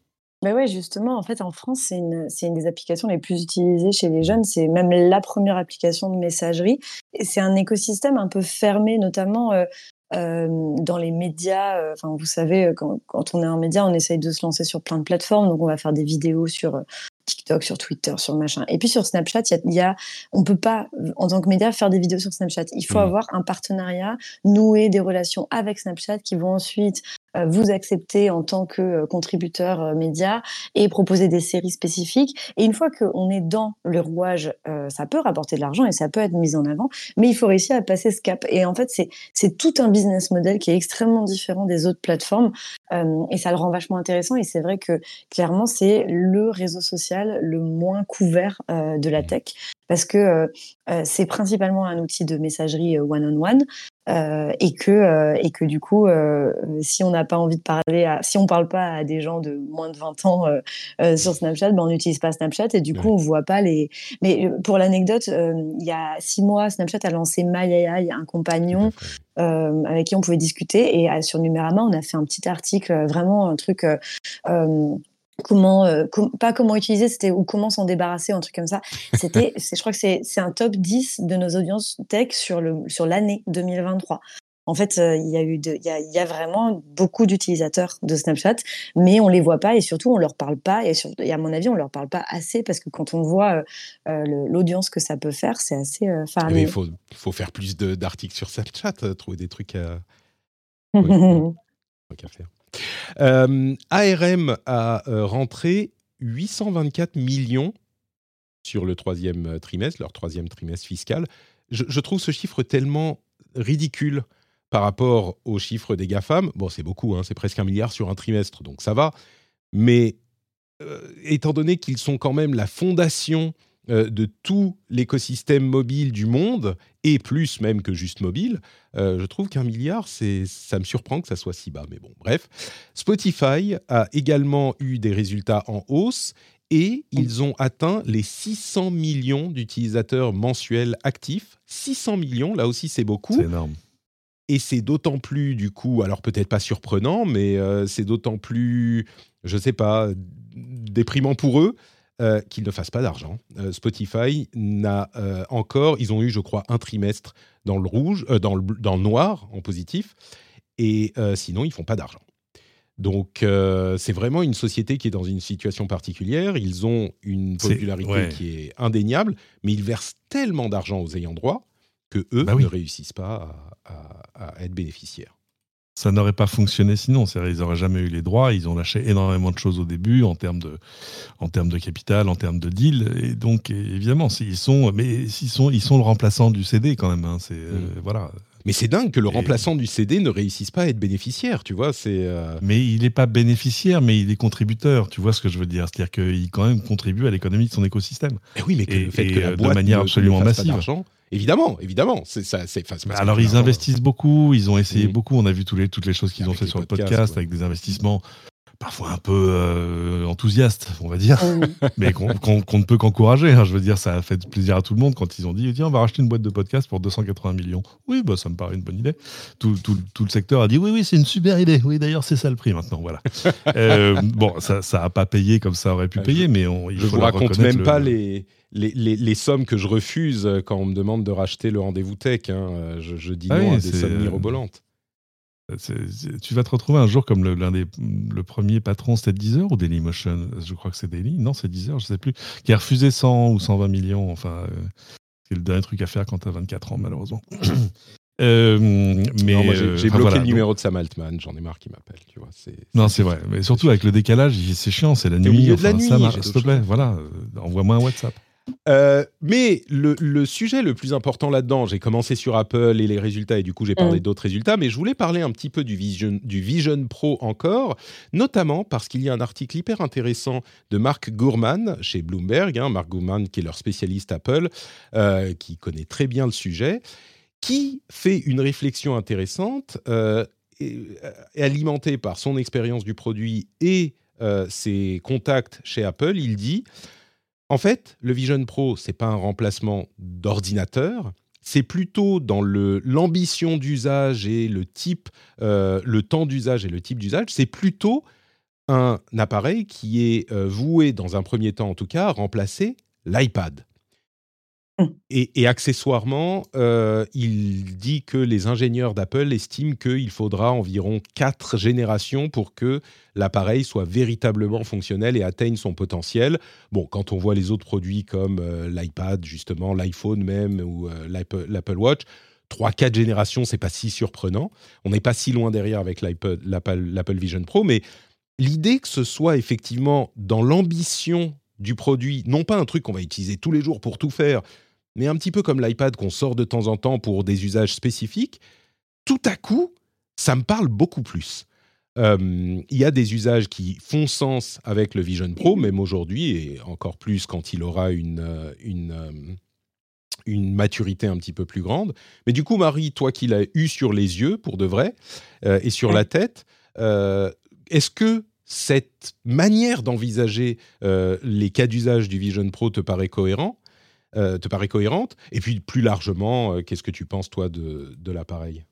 Mais ouais, justement, en fait, en France, c'est une, une, des applications les plus utilisées chez les jeunes. C'est même la première application de messagerie. Et c'est un écosystème un peu fermé, notamment euh, dans les médias. Enfin, vous savez, quand, quand, on est en média, on essaye de se lancer sur plein de plateformes. Donc, on va faire des vidéos sur TikTok, sur Twitter, sur machin. Et puis sur Snapchat, il y, a, on peut pas, en tant que média, faire des vidéos sur Snapchat. Il faut mmh. avoir un partenariat, nouer des relations avec Snapchat qui vont ensuite vous accepter en tant que euh, contributeur euh, média et proposer des séries spécifiques. Et une fois qu'on est dans le rouage, ça peut rapporter de l'argent et ça peut être mis en avant, mais il faut réussir à passer ce cap. Et en fait, c'est tout un business model qui est extrêmement différent des autres plateformes et ça le rend vachement intéressant. Et c'est vrai que clairement, c'est le réseau social le moins couvert de la mmh. tech parce que c'est principalement un outil de messagerie one-on-one et que et que du coup, si on n'a pas envie de parler, à, si on parle pas à des gens de moins de 20 ans sur Snapchat, ben on n'utilise pas Snapchat et du coup on voit pas les. Mais pour l'anecdote, il y a six mois, Snapchat a lancé MyAI, un compagnon avec qui on pouvait discuter et sur Numérama, on a fait un petit article, vraiment un truc comment euh, pas comment utiliser c'était ou comment s'en débarrasser un truc comme ça c'était je crois que c'est un top 10 de nos audiences tech sur le sur l'année 2023 En fait, il y a eu, il y a, vraiment beaucoup d'utilisateurs de Snapchat, mais on les voit pas et surtout on leur parle pas et, à mon avis on leur parle pas assez parce que quand on voit l'audience que ça peut faire, c'est assez faramineux. Il faut, faut, faire plus d'articles sur Snapchat, trouver des trucs à, faire. ARM a rentré 824 millions sur le troisième trimestre, leur troisième trimestre fiscal. Je, trouve ce chiffre tellement ridicule par rapport aux chiffres des GAFAM. Bon, c'est beaucoup, hein, c'est presque un milliard sur un trimestre, donc ça va. Mais euh, étant donné qu'ils sont quand même la fondation euh, de tout l'écosystème mobile du monde, et plus même que juste mobile, euh, je trouve qu'un milliard, ça me surprend que ça soit si bas. Mais bon, bref. Spotify a également eu des résultats en hausse et ils ont atteint les 600 millions d'utilisateurs mensuels actifs. 600 millions, là aussi c'est beaucoup. C'est énorme. Et c'est d'autant plus, du coup, alors peut-être pas surprenant, mais euh, c'est d'autant plus, je ne sais pas, déprimant pour eux euh, qu'ils ne fassent pas d'argent. Euh, Spotify n'a encore, ils ont eu, je crois, un trimestre dans le rouge, dans, le, dans le noir, en positif, et sinon, ils font pas d'argent. Donc, euh, c'est vraiment une société qui est dans une situation particulière. Ils ont une popularité qui est indéniable, mais ils versent tellement d'argent aux ayants droit que eux bah ne réussissent pas à, être bénéficiaires. Ça n'aurait pas fonctionné sinon. Ils n'auraient jamais eu les droits. Ils ont lâché énormément de choses au début en termes de, en termes de capital, en termes de deal. Et donc, évidemment, ils sont, mais ils sont, ils sont le remplaçant du CD quand même. Hein. C'est euh, mm. voilà. Mais c'est dingue que le remplaçant du CD ne réussisse pas à être bénéficiaire, tu vois. C'est. Euh, mais il n'est pas bénéficiaire, mais il est contributeur. Tu vois ce que je veux dire? C'est-à-dire qu'il quand même contribue à l'économie de son écosystème. Et eh oui, mais le fait que la boîte de manière absolument massive. Évidemment, évidemment. C'est ça. C'est, alors ils investissent beaucoup, ils ont essayé beaucoup. On a vu tous les, toutes les choses qu'ils ont fait sur le podcast avec des investissements parfois un peu euh, enthousiaste, on va dire, mais qu'on ne peut qu'encourager. Hein. Je veux dire, ça a fait plaisir à tout le monde quand ils ont dit tiens, on va racheter une boîte de podcast pour 280 millions. Oui, bah, ça me paraît une bonne idée. Tout, tout, tout le secteur a dit oui, oui, c'est une super idée. Oui, d'ailleurs, c'est ça le prix maintenant. Voilà. euh, bon, ça n'a pas payé comme ça aurait pu payer, mais on, il je vous raconte même pas les, les, les, sommes que je refuse quand on me demande de racheter le rendez-vous tech. Hein. Je, je, dis ah non à des sommes mirobolantes. Tu vas te retrouver un jour comme l'un des le premier patron, c'était Deezer ou Dailymotion? Je crois que c'est Daily. Non, c'est Deezer, je sais plus. Qui a refusé 100 ou 120 millions. Enfin, euh, c'est le dernier truc à faire quand tu as 24 ans, malheureusement. euh, mais j'ai euh, bloqué le numéro de Sam Altman. J'en ai marre qu'il m'appelle. Tu vois, non, c'est vrai. Mais surtout avec le décalage, c'est chiant. C'est la nuit. Au milieu de la nuit. S'il te plaît, voilà. Envoie-moi un WhatsApp. Euh, mais le, sujet le plus important là-dedans, j'ai commencé sur Apple et les résultats, et du coup j'ai parlé mm. d'autres résultats, mais je voulais parler un petit peu du Vision, du Vision Pro encore, notamment parce qu'il y a un article hyper intéressant de Mark Gurman chez Bloomberg, hein, Mark Gurman qui est leur spécialiste Apple, euh, qui connaît très bien le sujet, qui fait une réflexion intéressante, euh, et, alimentée par son expérience du produit et ses contacts chez Apple. Il dit en fait, le Vision Pro, c'est pas un remplacement d'ordinateur, c'est plutôt dans l'ambition d'usage et le type, euh, le temps d'usage et le type d'usage, c'est plutôt un appareil qui est euh, voué, dans un premier temps en tout cas, à remplacer l'iPad. Mmh. Et, accessoirement, euh, il dit que les ingénieurs d'Apple estiment qu'il faudra environ quatre générations pour que l'appareil soit véritablement fonctionnel et atteigne son potentiel. Bon, quand on voit les autres produits comme euh, l'iPad, justement, l'iPhone même ou euh, l'Apple Watch, trois, quatre générations, c'est pas si surprenant. On n'est pas si loin derrière avec l'Apple Vision Pro, mais l'idée que ce soit effectivement dans l'ambition du produit, non pas un truc qu'on va utiliser tous les jours pour tout faire, mais un petit peu comme l'iPad qu'on sort de temps en temps pour des usages spécifiques, tout à coup, ça me parle beaucoup plus. Il y a des usages qui font sens avec le Vision Pro, même aujourd'hui, et encore plus quand il aura une, euh, une, une maturité un petit peu plus grande. Mais du coup, Marie, toi qui l'as eu sur les yeux, pour de vrai, euh, et sur la tête, euh, est-ce que cette manière d'envisager les cas d'usage du Vision Pro te paraît cohérent euh, te cohérente Et puis plus largement, euh, qu'est-ce que tu penses toi de, de l'appareil?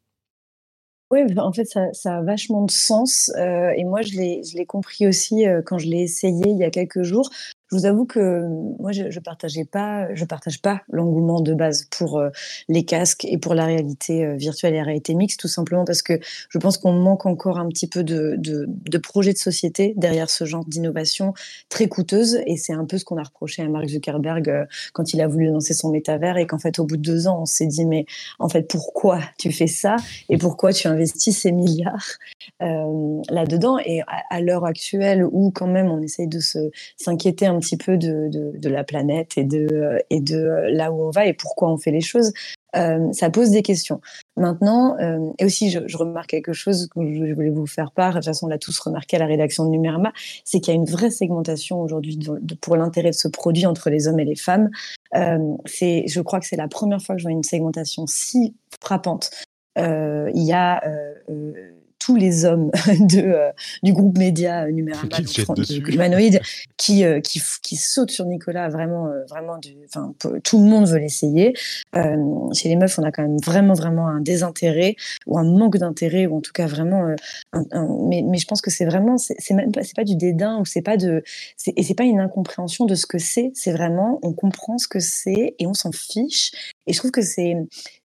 Oui, en fait, ça, a vachement de sens. Euh, et moi, je l'ai compris aussi quand je l'ai essayé il y a quelques jours. Je vous avoue que moi, je, je partageais pas, je partage pas l'engouement de base pour euh, les casques et pour la réalité euh, virtuelle et la réalité mixte, tout simplement parce que je pense qu'on manque encore un petit peu de, de, de projets de société derrière ce genre d'innovation très coûteuse. Et c'est un peu ce qu'on a reproché à Mark Zuckerberg euh, quand il a voulu lancer son métavers et qu'en fait, au bout de deux ans, on s'est dit, mais en fait, pourquoi tu fais ça et pourquoi tu investis ces milliards euh, là-dedans? Et à, à l'heure actuelle où quand même on essaye de se s'inquiéter un petit peu de, de, la planète et de, et de là où on va et pourquoi on fait les choses, euh, ça pose des questions. Maintenant, euh, et aussi, je, remarque quelque chose que je voulais vous faire part, de toute façon, on l'a tous remarqué à la rédaction de Numérama, c'est qu'il y a une vraie segmentation aujourd'hui pour l'intérêt de ce produit entre les hommes et les femmes. Euh, je crois que c'est la première fois que je vois une segmentation si frappante. Euh, il y a euh, euh, tous les hommes de, euh, du groupe média euh, Numérama, humanoïde, qui, euh, qui, qui sautent sur Nicolas vraiment, euh, vraiment, du, enfin, tout le monde veut l'essayer. Chez les meufs, on a quand même vraiment, vraiment un désintérêt ou un manque d'intérêt ou en tout cas vraiment, un, un, mais, mais je pense que c'est vraiment, c'est même pas, c'est pas du dédain ou c'est pas de, et c'est pas une incompréhension de ce que c'est. C'est vraiment, on comprend ce que c'est et on s'en fiche. Et je trouve que c'est,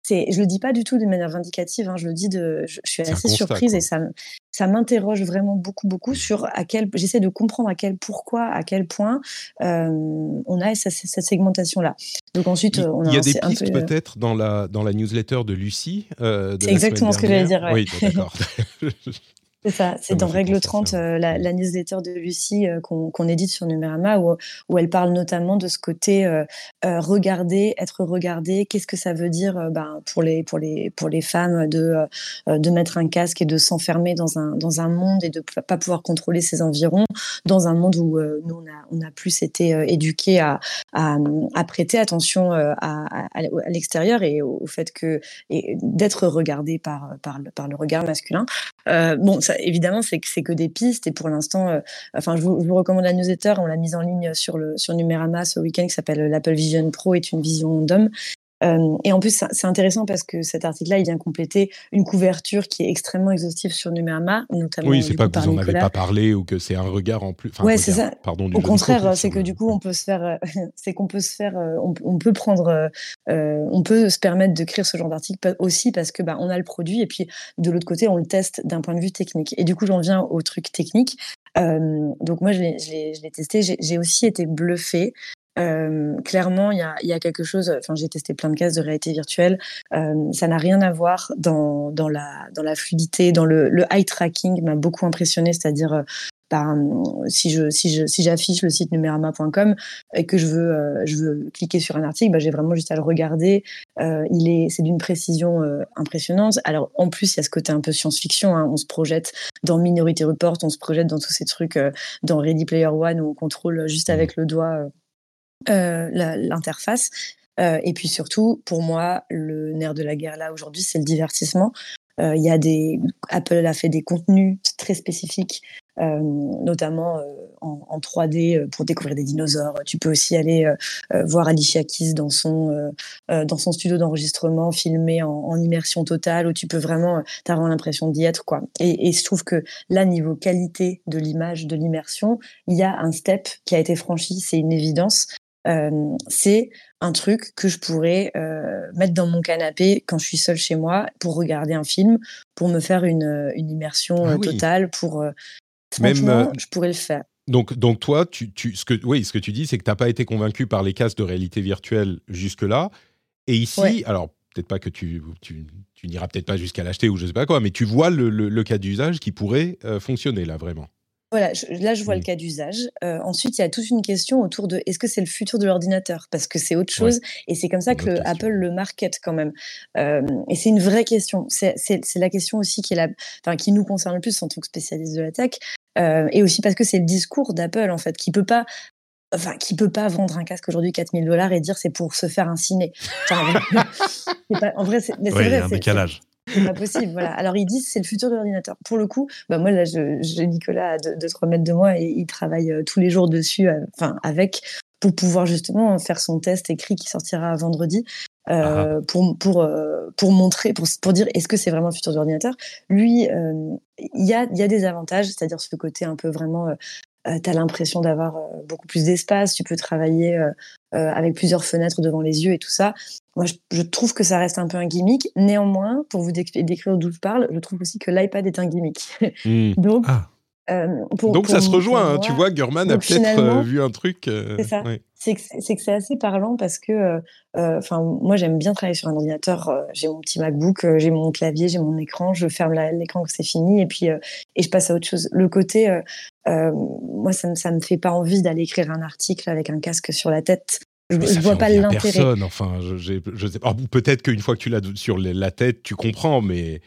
c'est, je le dis pas du tout de manière vindicative, hein, je le dis de, je, je suis assez surprise quoi. et ça, ça m'interroge vraiment beaucoup, beaucoup mmh. sur à quel, j'essaie de comprendre à quel pourquoi, à quel point euh, on a cette, cette segmentation-là. Donc ensuite, il, on a, y a des pistes peu... peut-être dans la dans la newsletter de Lucie. Euh, c'est exactement ce que j'allais dire. Ouais. Oui, d'accord. C'est ça, c'est dans Règle 30, euh, la, la, newsletter de Lucie euh, qu'on qu édite sur Numérama, où, où, elle parle notamment de ce côté euh, regarder, être regardé, qu'est-ce que ça veut dire ben, pour, les, pour, les, pour les femmes de, de mettre un casque et de s'enfermer dans un, dans un monde et de ne pas pouvoir contrôler ses environs, dans un monde où nous, on a, on a plus été éduqués à, à, à, prêter attention à, à, à l'extérieur et au, au, fait que d'être regardé par, par, le, par le regard masculin. bon, ça, évidemment, c'est que c'est que des pistes. Et pour l'instant, euh, enfin, je vous, recommande la newsletter. On l'a mise en ligne sur le sur Numérama ce week-end, qui s'appelle l'Apple Vision Pro, est une vision d'homme. Euh, et en plus, c'est intéressant parce que cet article-là, il vient compléter une couverture qui est extrêmement exhaustive sur Numérama, notamment. Oui, c'est pas que vous en avez pas parlé ou que c'est un regard en plus. Enfin, ouais, c'est ça. Pardon. Au contraire, c'est que du coup, on peut se faire, c'est qu'on peut se faire, on, on peut prendre, euh, on peut se permettre d'écrire ce genre d'article aussi parce que bah, on a le produit et puis de l'autre côté, on le teste d'un point de vue technique. Et du coup, j'en viens au truc technique. Euh, donc moi, je l'ai testé. J'ai aussi été bluffée euh, clairement, il y a, y a, quelque chose. Enfin, j'ai testé plein de cases de réalité virtuelle. Euh, ça n'a rien à voir dans, dans, la, dans la fluidité, dans le, le eye tracking m'a beaucoup impressionné, c'est-à-dire ben, si je si je si j'affiche le site numérama.com et que je veux euh, je veux cliquer sur un article, ben, j'ai vraiment juste à le regarder. Euh, il est c'est d'une précision euh, impressionnante. Alors en plus il y a ce côté un peu science-fiction. Hein. On se projette dans Minority Report, on se projette dans tous ces trucs euh, dans Ready Player One où on contrôle juste avec le doigt euh, l'interface. Euh, et puis surtout, pour moi, le nerf de la guerre là aujourd'hui, c'est le divertissement. Euh, il y a des Apple a fait des contenus très spécifiques, euh, notamment euh, en, en, 3D pour découvrir des dinosaures. Tu peux aussi aller voir Alicia Keys dans son dans son studio d'enregistrement, filmé en, immersion totale, où tu peux vraiment, t'as vraiment l'impression d'y être quoi. Et, et, je trouve que là, niveau qualité de l'image, de l'immersion, il y a un step qui a été franchi, c'est une évidence. Euh, c'est un truc que je pourrais euh, mettre dans mon canapé quand je suis seule chez moi pour regarder un film, pour me faire une, une immersion ah oui. totale, pour Même, je pourrais le faire. Donc, donc toi, tu, tu, ce que, oui, ce que tu dis, c'est que tu n'as pas été convaincu par les casques de réalité virtuelle jusque-là. Et ici, ouais. alors peut-être pas que tu, tu, tu n'iras peut-être pas jusqu'à l'acheter ou je sais pas quoi, mais tu vois le, le, le cas d'usage qui pourrait euh, fonctionner là vraiment. Voilà, je, là je vois mmh. le cas d'usage. Euh, ensuite, il y a toute une question autour de est-ce que c'est le futur de l'ordinateur? Parce que c'est autre chose et c'est comme ça que le, Apple le market quand même. Euh, et c'est une vraie question. C'est la question aussi qui, est la, enfin, qui nous concerne le plus en tant que spécialiste de la tech. Euh, et aussi parce que c'est le discours d'Apple en fait qui peut pas enfin, qui peut pas vendre un casque aujourd'hui 4000 dollars et dire c'est pour se faire un ciné. Enfin, en vrai, c'est ouais, vrai. Il y a un décalage. C'est pas possible, voilà. Alors ils disent c'est le futur de l'ordinateur. Pour le coup, bah moi là, j'ai Nicolas à 2-3 mètres de moi et il travaille euh, tous les jours dessus, euh, enfin avec, pour pouvoir justement faire son test écrit qui sortira vendredi. Euh, pour pour euh, pour montrer pour pour dire est-ce que c'est vraiment le futur de l'ordinateur? Lui il euh, y a il y a des avantages c'est-à-dire ce côté un peu vraiment tu as l'impression d'avoir beaucoup plus d'espace, tu peux travailler avec plusieurs fenêtres devant les yeux et tout ça. Moi, je, trouve que ça reste un peu un gimmick. Néanmoins, pour vous décrire d'où je parle, je trouve aussi que l'iPad est un gimmick. Hmm. Donc, ah. Donc ça se rejoint, hein. tu vois, Gurman a peut-être vu un truc. c'est ça. C'est que c'est assez parlant parce que, enfin, moi j'aime bien travailler sur un ordinateur. j'ai mon petit MacBook, j'ai mon clavier, j'ai mon écran, je ferme l'écran quand c'est fini et puis et je passe à autre chose. Le côté, moi ça me ça me fait pas envie d'aller écrire un article avec un casque sur la tête. Je, ne vois pas l'intérêt. Personne, enfin, je, je. Peut-être qu'une fois que tu l'as sur la tête, tu comprends, mais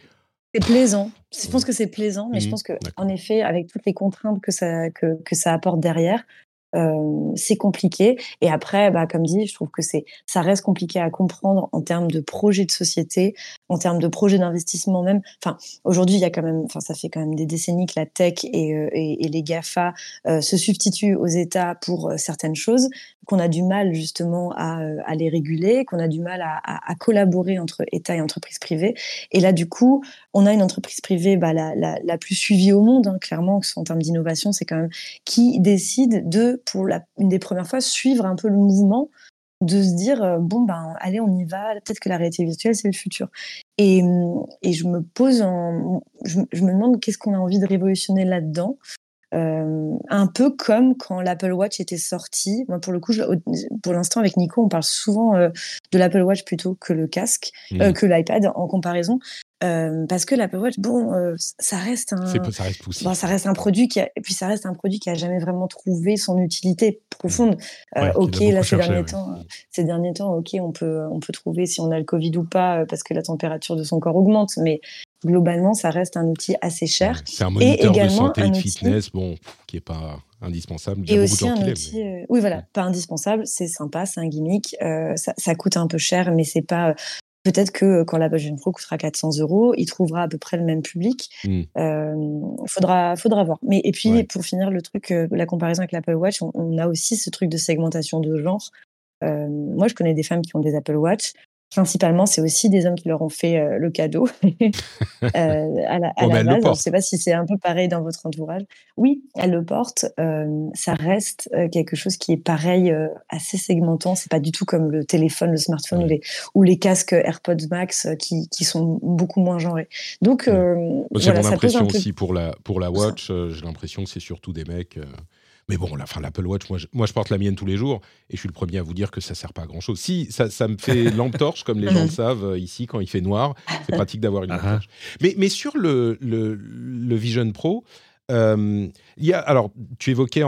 c'est plaisant. Je pense que c'est plaisant, mais je mmh. pense que, en effet, avec toutes les contraintes que ça, que, que ça apporte derrière, c'est compliqué. Et après, bah, comme dit, je trouve que c'est, ça reste compliqué à comprendre en termes de projet de société, en termes de projet d'investissement même. Enfin, aujourd'hui, il y a quand même, enfin, ça fait quand même des décennies que la tech et, et, les Gafa se substituent aux États pour certaines choses, qu'on a du mal justement à, à les réguler, qu'on a du mal à, collaborer entre État et entreprises privées. Et là, du coup, on a une entreprise privée, bah, la, la, la plus suivie au monde, hein, clairement, en termes d'innovation, c'est quand même qui décide de pour la, une des premières fois, suivre un peu le mouvement de se dire euh, bon ben allez on y va peut-être que la réalité virtuelle c'est le futur et, et je me pose en, je, me demande qu'est-ce qu'on a envie de révolutionner là-dedans euh, un peu comme quand l'Apple Watch était sorti. Moi, pour le coup, pour l'instant, avec Nico, on parle souvent euh, de l'Apple Watch plutôt que le casque, mmh. que l'iPad en comparaison parce que l'Apple Watch, bon, ça reste un, ça reste bon, ça reste un produit qui a, et puis ça reste un produit qui a jamais vraiment trouvé son utilité profonde. Mmh. ok, là ces derniers temps, ces derniers temps, ok, on peut, on peut trouver si on a le Covid ou pas parce que la température de son corps augmente, mais globalement, ça reste un outil assez cher. C'est un moniteur de santé et de fitness, bon, qui est pas indispensable. et aussi un outil, oui voilà, pas indispensable, c'est sympa, c'est un gimmick, ça, ça, coûte un peu cher, mais c'est pas Peut-être que euh, quand la Vision Pro coûtera 400 euros, il trouvera à peu près le même public. Il mmh. euh, faudra, faudra voir. Mais et puis pour finir le truc, euh, la comparaison avec l'Apple Watch, on, a aussi ce truc de segmentation de genre. moi, je connais des femmes qui ont des Apple Watch principalement, c'est aussi des hommes qui leur ont fait euh, le cadeau euh, à la, à la base. Je ne sais pas si c'est un peu pareil dans votre entourage. Oui, elle le porte. Euh, ça reste quelque chose qui est pareil, assez segmentant. C'est pas du tout comme le téléphone, le smartphone ou, les, ou les casques AirPods Max qui, qui sont beaucoup moins genrés. Donc, c'est mon impression aussi pour la, pour la Watch. J'ai l'impression que c'est surtout des mecs. Mais bon, la, fin, l'Apple Watch, moi je, moi je, porte la mienne tous les jours et je suis le premier à vous dire que ça sert pas à grand chose. Si, ça, ça me fait lampe torche, comme les gens le savent euh, ici, quand il fait noir, c'est pratique d'avoir une lampe uh-huh. torche. Mais, mais sur le, le, le Vision Pro, euh, y a, alors, tu évoquais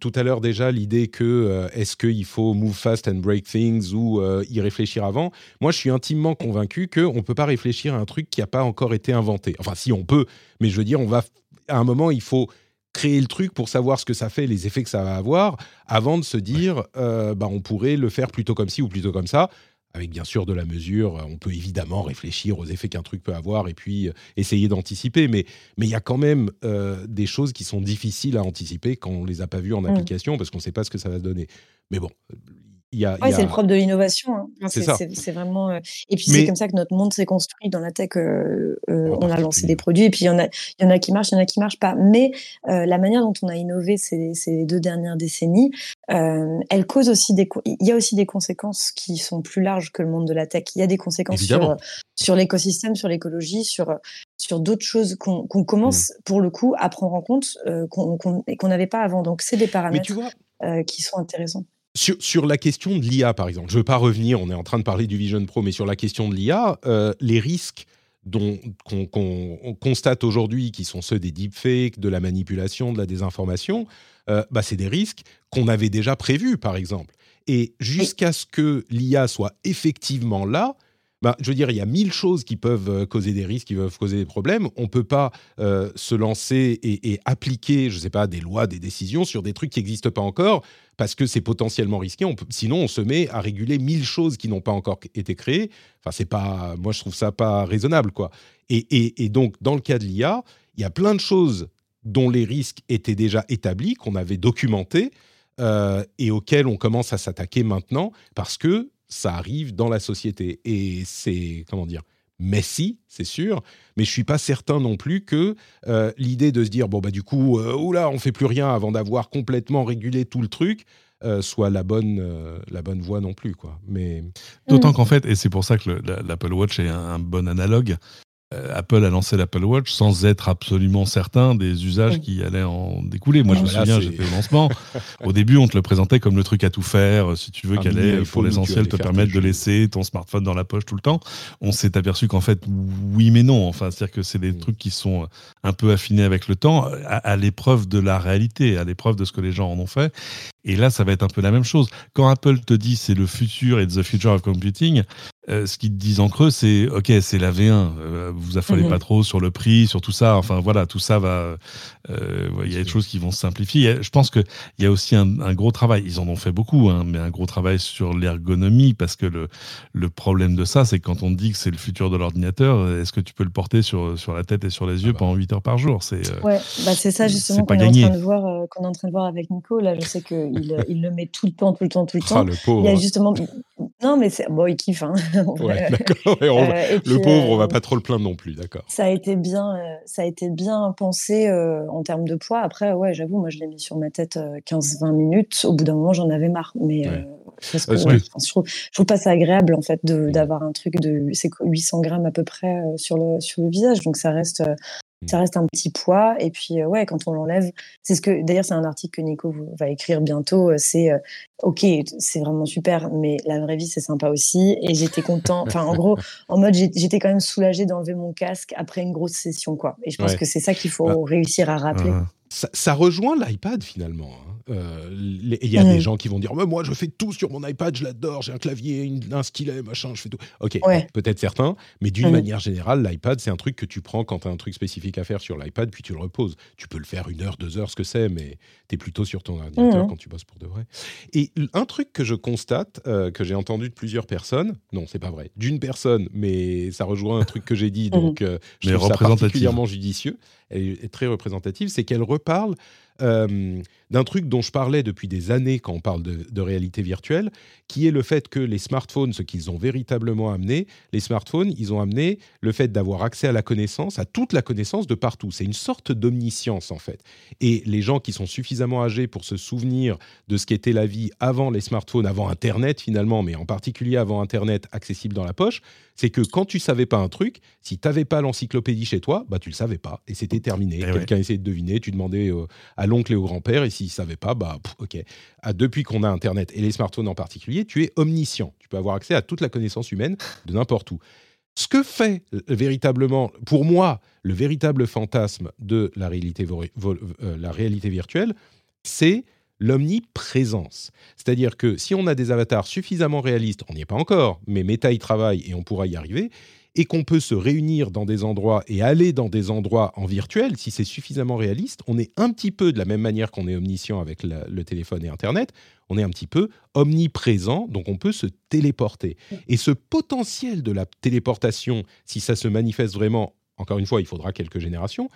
tout à l'heure déjà l'idée que euh, est-ce qu'il faut move fast and break things ou y réfléchir avant. Moi, je suis intimement convaincu qu'on ne peut pas réfléchir à un truc qui n'a pas encore été inventé. Enfin, si on peut, mais je veux dire, on va à un moment, il faut créer le truc pour savoir ce que ça fait, les effets que ça va avoir, avant de se dire, euh, bah, on pourrait le faire plutôt comme ci ou plutôt comme ça. Avec bien sûr de la mesure, on peut évidemment réfléchir aux effets qu'un truc peut avoir et puis euh, essayer d'anticiper. Mais il y a quand même euh, des choses qui sont difficiles à anticiper quand on ne les a pas vues en mmh. application parce qu'on ne sait pas ce que ça va donner. Mais bon, c'est le propre de l'innovation. Hein. c'est vraiment. Euh, et puis c'est comme ça que notre monde s'est construit dans la tech. Euh, euh, on a lancé des produits et puis il y en a, il y en a qui marchent, il y en a qui marchent pas. Mais la manière dont on a innové ces, ces deux dernières décennies, elle cause aussi des. Il y a aussi des conséquences qui sont plus larges que le monde de la tech. Il y a des conséquences sur, sur l'écosystème, sur l'écologie, sur sur d'autres choses qu'on commence mmh. pour le coup à prendre en compte qu'on n'avait pas avant. Donc c'est des paramètres qui sont intéressants. Sur, la question de l'IA, par exemple, je ne veux pas revenir, on est en train de parler du Vision Pro, mais sur la question de l'IA, euh, les risques qu'on constate aujourd'hui, qui sont ceux des deepfakes, de la manipulation, de la désinformation, euh, bah, c'est des risques qu'on avait déjà prévus, par exemple. Et jusqu'à ce que l'IA soit effectivement là, bah, je veux dire, il y a mille choses qui peuvent euh, causer des risques, qui peuvent causer des problèmes. On ne peut pas euh, se lancer et, appliquer, je ne sais pas, des lois, des décisions sur des trucs qui n'existent pas encore, parce que c'est potentiellement risqué. Sinon, on se met à réguler mille choses qui n'ont pas encore été créées. Enfin, c'est pas, moi, je trouve ça pas raisonnable, quoi. Et, et donc, dans le cas de l'IA, il y a plein de choses dont les risques étaient déjà établis, qu'on avait documentés, euh, et auxquels on commence à s'attaquer maintenant, parce que ça arrive dans la société. Et c'est, comment dire, messy, c'est sûr, mais je suis pas certain non plus que euh, l'idée de se dire bon bah du coup euh, oula on fait plus rien avant d'avoir complètement régulé tout le truc euh, soit la bonne la bonne voie non plus quoi. Mais d'autant mm. qu'en fait et c'est pour ça que l'Apple Watch est un, bon analogue, euh, Apple a lancé l'Apple Watch sans être absolument certain des usages qui allaient en découler. Moi, je me souviens, j'étais au lancement. au début, on te le présentait comme le truc à tout faire, si tu veux, qu'elle allait, pour l'essentiel, te permettre de laisser ton smartphone dans la poche tout le temps. On s'est aperçu qu'en fait, oui, mais non. Enfin, c'est-à-dire que c'est des mm. trucs qui sont un peu affinés avec le temps, à l'épreuve de la réalité, à l'épreuve de ce que les gens en ont fait. Et là, ça va être un peu la même chose. Quand Apple te dit c'est le futur et the future of computing, euh, ce qu'ils te disent en creux, c'est OK, c'est la V1. Euh, vous affolez mhm. pas trop sur le prix, sur tout ça. Enfin voilà, tout ça va. Euh, il y a des choses qui vont se simplifier. Je pense qu'il y a aussi un, gros travail. Ils en ont fait beaucoup, hein, mais un gros travail sur l'ergonomie parce que le, le problème de ça, c'est que quand on te dit que c'est le futur de l'ordinateur, est-ce que tu peux le porter sur, sur la tête et sur les yeux ah bah. pendant 8 heures par jour? C'est ouais, bah c'est ça justement qu'on est, en train de voir, qu'on est en train de voir avec Nico. Là, je sais que il, le met tout le temps, tout le temps, tout le ah, temps. le pauvre. Il y a justement. Non, mais bon, il kiffe. Hein, ouais, d'accord. Euh, le pauvre, on va euh, pas trop le plaindre non plus, d'accord. Ça a été bien, euh, ça a été bien pensé en termes de poids. Après, ouais, j'avoue, moi, je l'ai mis sur ma tête 15-20 minutes. Au bout d'un moment, j'en avais marre. Mais que, je, trouve, je trouve pas ça agréable en fait d'avoir un truc de 800 grammes à peu près sur le sur le visage. Donc ça reste ça reste un petit poids. Et puis, euh, ouais, quand on l'enlève, c'est ce que, d'ailleurs, c'est un article que Nico va écrire bientôt. Euh, c'est, euh, OK, c'est vraiment super, mais la vraie vie, c'est sympa aussi. Et j'étais content. Enfin, en gros, en mode, j'étais quand même soulagée d'enlever mon casque après une grosse session, quoi. Et je pense que c'est ça qu'il faut bah, réussir à rappeler. Ça, rejoint l'iPad finalement. Hein. Euh, il y a des gens qui vont dire moi je fais tout sur mon iPad, je l'adore, j'ai un clavier, un stylet, machin, je fais tout. Ok, peut-être certains, mais d'une manière générale, l'iPad c'est un truc que tu prends quand tu as un truc spécifique à faire sur l'iPad, puis tu le reposes. Tu peux le faire une heure, deux heures, ce que c'est, mais tu es plutôt sur ton ordinateur quand tu bosses pour de vrai. Et un truc que je constate, euh, que j'ai entendu de plusieurs personnes, non, c'est pas vrai, d'une personne, mais ça rejoint un truc que j'ai dit, donc euh, je trouve ça particulièrement judicieux, elle est très représentative, c'est qu'elle reparle euh, d'un truc dont je parlais depuis des années quand on parle de, réalité virtuelle, qui est le fait que les smartphones, ce qu'ils ont véritablement amené, les smartphones, ils ont amené le fait d'avoir accès à la connaissance, à toute la connaissance de partout. C'est une sorte d'omniscience en fait. Et les gens qui sont suffisamment âgés pour se souvenir de ce qu'était la vie avant les smartphones, avant Internet finalement, mais en particulier avant Internet accessible dans la poche, c'est que quand tu savais pas un truc, si tu n'avais pas l'encyclopédie chez toi, bah tu le savais pas et c'était terminé. Quelqu'un essayait de deviner, tu demandais euh, à l'oncle et au grand-père et s'ils ne savaient pas, bah ok. Ah, depuis qu'on a Internet et les smartphones en particulier, tu es omniscient. Tu peux avoir accès à toute la connaissance humaine de n'importe où. Ce que fait euh, véritablement, pour moi, le véritable fantasme de la réalité, euh, la réalité virtuelle, c'est l'omniprésence. C'est-à-dire que si on a des avatars suffisamment réalistes, on n'y est pas encore, mais Meta y travaille et on pourra y arriver, et qu'on peut se réunir dans des endroits et aller dans des endroits en virtuel, si c'est suffisamment réaliste, on est un petit peu de la même manière qu'on est omniscient avec le téléphone et Internet, on est un petit peu omniprésent, donc on peut se téléporter. Et ce potentiel de la téléportation, si ça se manifeste vraiment, encore une fois, il faudra quelques générations,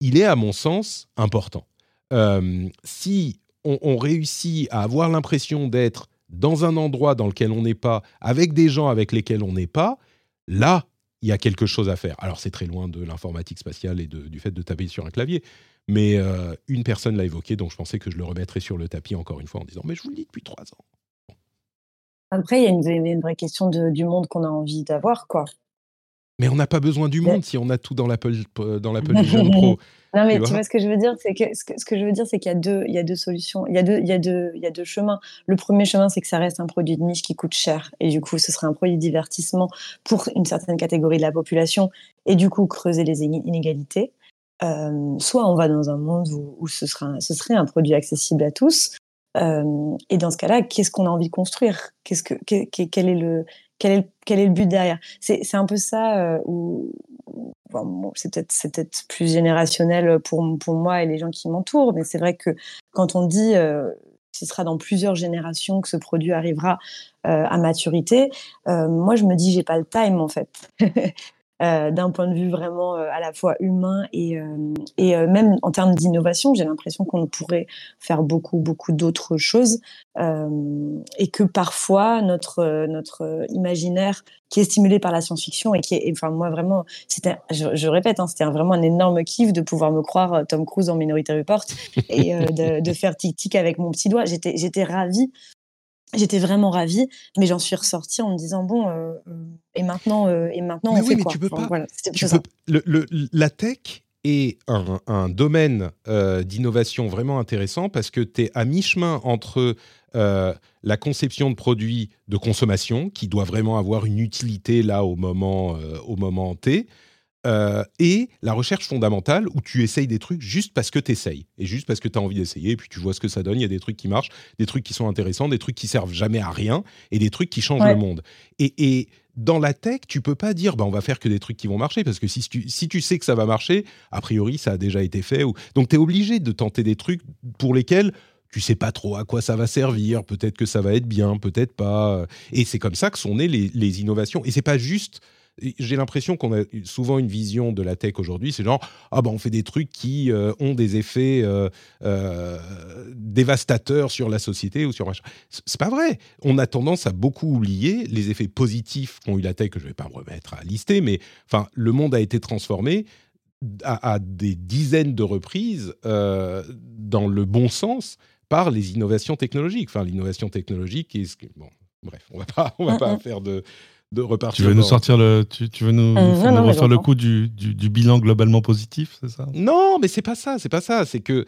il est à mon sens important. Euh, si on réussit à avoir l'impression d'être dans un endroit dans lequel on n'est pas, avec des gens avec lesquels on n'est pas, Là, il y a quelque chose à faire. Alors c'est très loin de l'informatique spatiale et du fait de taper sur un clavier, mais euh, une personne l'a évoqué, donc je pensais que je le remettrais sur le tapis encore une fois en disant mais je vous le dis depuis trois ans. Après, il y a une, vraie question du monde qu'on a envie d'avoir, quoi. Mais on n'a pas besoin du monde si on a tout dans l'Apple dans l'Apple Vision Pro. Non, mais tu vois, ce que je veux dire, c'est que ce que, je veux dire, c'est qu'il y a deux, il y a deux solutions, il y a deux, il y a deux, il y a deux chemins. Le premier chemin, c'est que ça reste un produit de niche qui coûte cher, et du coup, ce serait un produit de divertissement pour une certaine catégorie de la population, et du coup, creuser les inégalités. Euh, soit on va dans un monde où, ce, sera, ce serait un produit accessible à tous, euh, et dans ce cas-là, qu'est-ce qu'on a envie de construire? Qu'est-ce que, quel est le, quel est le, quel est le but derrière? C'est un peu ça euh, où, c'est peut-être plus générationnel pour, moi et les gens qui m'entourent, mais c'est vrai que quand on dit euh, ce sera dans plusieurs générations que ce produit arrivera euh, à maturité, moi je me dis j'ai pas le time en fait. d'un point de vue vraiment à la fois humain et, et même en termes d'innovation, j'ai l'impression qu'on pourrait faire beaucoup, beaucoup d'autres choses et que parfois notre, notre imaginaire qui est stimulé par la science-fiction et qui est, enfin moi vraiment, c'était, je, répète, hein, c'était vraiment un énorme kiff de pouvoir me croire Tom Cruise en Minority Report et de, de, faire tic-tic avec mon petit doigt. J'étais, j'étais ravie J'étais vraiment ravie, mais j'en suis ressortie en me disant bon, euh, et maintenant, euh, et maintenant, on fait quoi tu peux pas. la tech est un, domaine euh, d'innovation vraiment intéressant parce que tu es à mi-chemin entre la conception de produits de consommation qui doit vraiment avoir une utilité là au moment, au moment T, euh, et la recherche fondamentale où tu essayes des trucs juste parce que tu essayes et juste parce que tu as envie d'essayer et puis tu vois ce que ça donne. Il y a des trucs qui marchent, des trucs qui sont intéressants, des trucs qui servent jamais à rien et des trucs qui changent le monde. Et, dans la tech, tu peux pas dire bah, on va faire que des trucs qui vont marcher parce que si tu, si tu sais que ça va marcher, a priori ça a déjà été fait. Ou... Donc tu es obligé de tenter des trucs pour lesquels tu sais pas trop à quoi ça va servir, peut-être que ça va être bien, peut-être pas. Et c'est comme ça que sont nées les, les innovations. Et c'est pas juste j'ai l'impression qu'on a souvent une vision de la tech aujourd'hui, c'est genre ah ben on fait des trucs qui euh, ont des effets euh, euh, dévastateurs sur la société ou sur machin. C'est pas vrai. On a tendance à beaucoup oublier les effets positifs qu'ont eu la tech que je vais pas me remettre à lister, mais enfin le monde a été transformé à, des dizaines de reprises dans le bon sens par les innovations technologiques. Enfin l'innovation technologique est bon bref on va pas on va pas faire de de repartir. Tu veux nous sortir le, tu, veux nous, euh, refaire le coup du, du, bilan globalement positif, c'est ça? Non, mais c'est pas ça, c'est pas ça. C'est que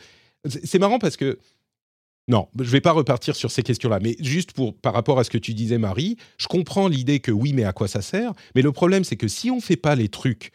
c'est marrant parce que non, je vais pas repartir sur ces questions-là, mais juste pour par rapport à ce que tu disais, Marie, je comprends l'idée que oui, mais à quoi ça sert Mais le problème, c'est que si on fait pas les trucs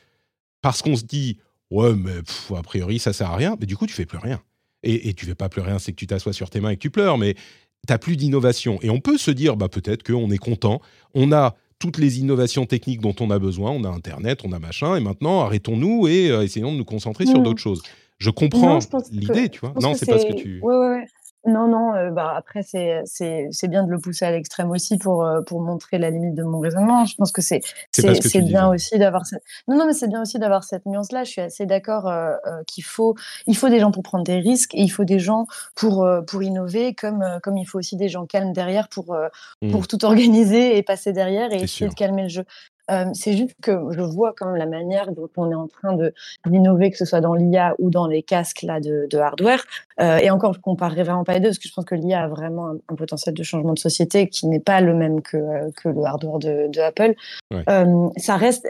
parce qu'on se dit ouais, mais a priori ça sert à rien, mais du coup tu fais plus rien. Et, et tu fais pas plus rien, c'est que tu t'assois sur tes mains et que tu pleures, mais tu n'as plus d'innovation. Et on peut se dire, bah, peut-être qu'on est content, on a toutes les innovations techniques dont on a besoin. On a Internet, on a machin, et maintenant arrêtons-nous et euh, essayons de nous concentrer sur d'autres choses. Je comprends l'idée, tu vois. Non, c'est pas ce que tu. Ouais, ouais, non, non, euh, bah, après, c'est, c'est, c'est bien de le pousser à l'extrême aussi pour, euh, pour montrer la limite de mon raisonnement. Je pense que c'est, c'est, c'est bien aussi d'avoir cette... Non, non, mais c'est bien aussi d'avoir cette nuance-là. Je suis assez d'accord euh, qu'il faut, il faut des gens pour prendre des risques et il faut des gens pour, pour innover, comme, comme il faut aussi des gens calmes derrière pour, mmh. pour tout organiser et passer derrière et essayer de calmer le jeu. Euh, c'est juste que je vois quand même la manière dont on est en train de d'innover, que ce soit dans l'IA ou dans les casques là de, hardware. Euh, et encore, je comparerai vraiment pas les deux parce que je pense que l'IA a vraiment un, potentiel de changement de société qui n'est pas le même que, euh, que le hardware de, de Apple. ça reste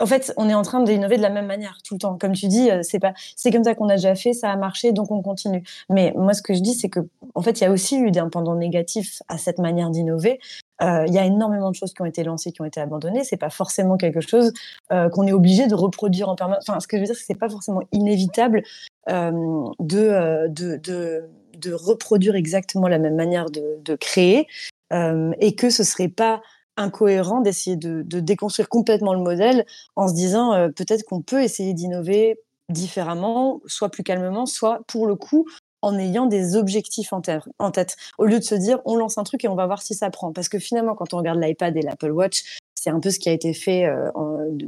en fait, on est en train d'innover de la même manière tout le temps. Comme tu dis, c'est pas, c'est comme ça qu'on a déjà fait, ça a marché, donc on continue. Mais moi, ce que je dis, c'est que, en fait, il y a aussi eu un pendant négatif à cette manière d'innover. Euh, il y a énormément de choses qui ont été lancées, qui ont été abandonnées. C'est pas forcément quelque chose euh, qu'on est obligé de reproduire en permanence. Enfin, ce que je veux dire, c'est c'est pas forcément inévitable euh, de, de, de, de, reproduire exactement la même manière de, de créer et que ce serait pas incohérent d'essayer de, déconstruire complètement le modèle en se disant peut-être qu'on peut essayer d'innover différemment, soit plus calmement, soit pour le coup en ayant des objectifs en, tête, au lieu de se dire on lance un truc et on va voir si ça prend. Parce que finalement, quand on regarde l'iPad et l'Apple Watch, c'est un peu ce qui a été fait euh,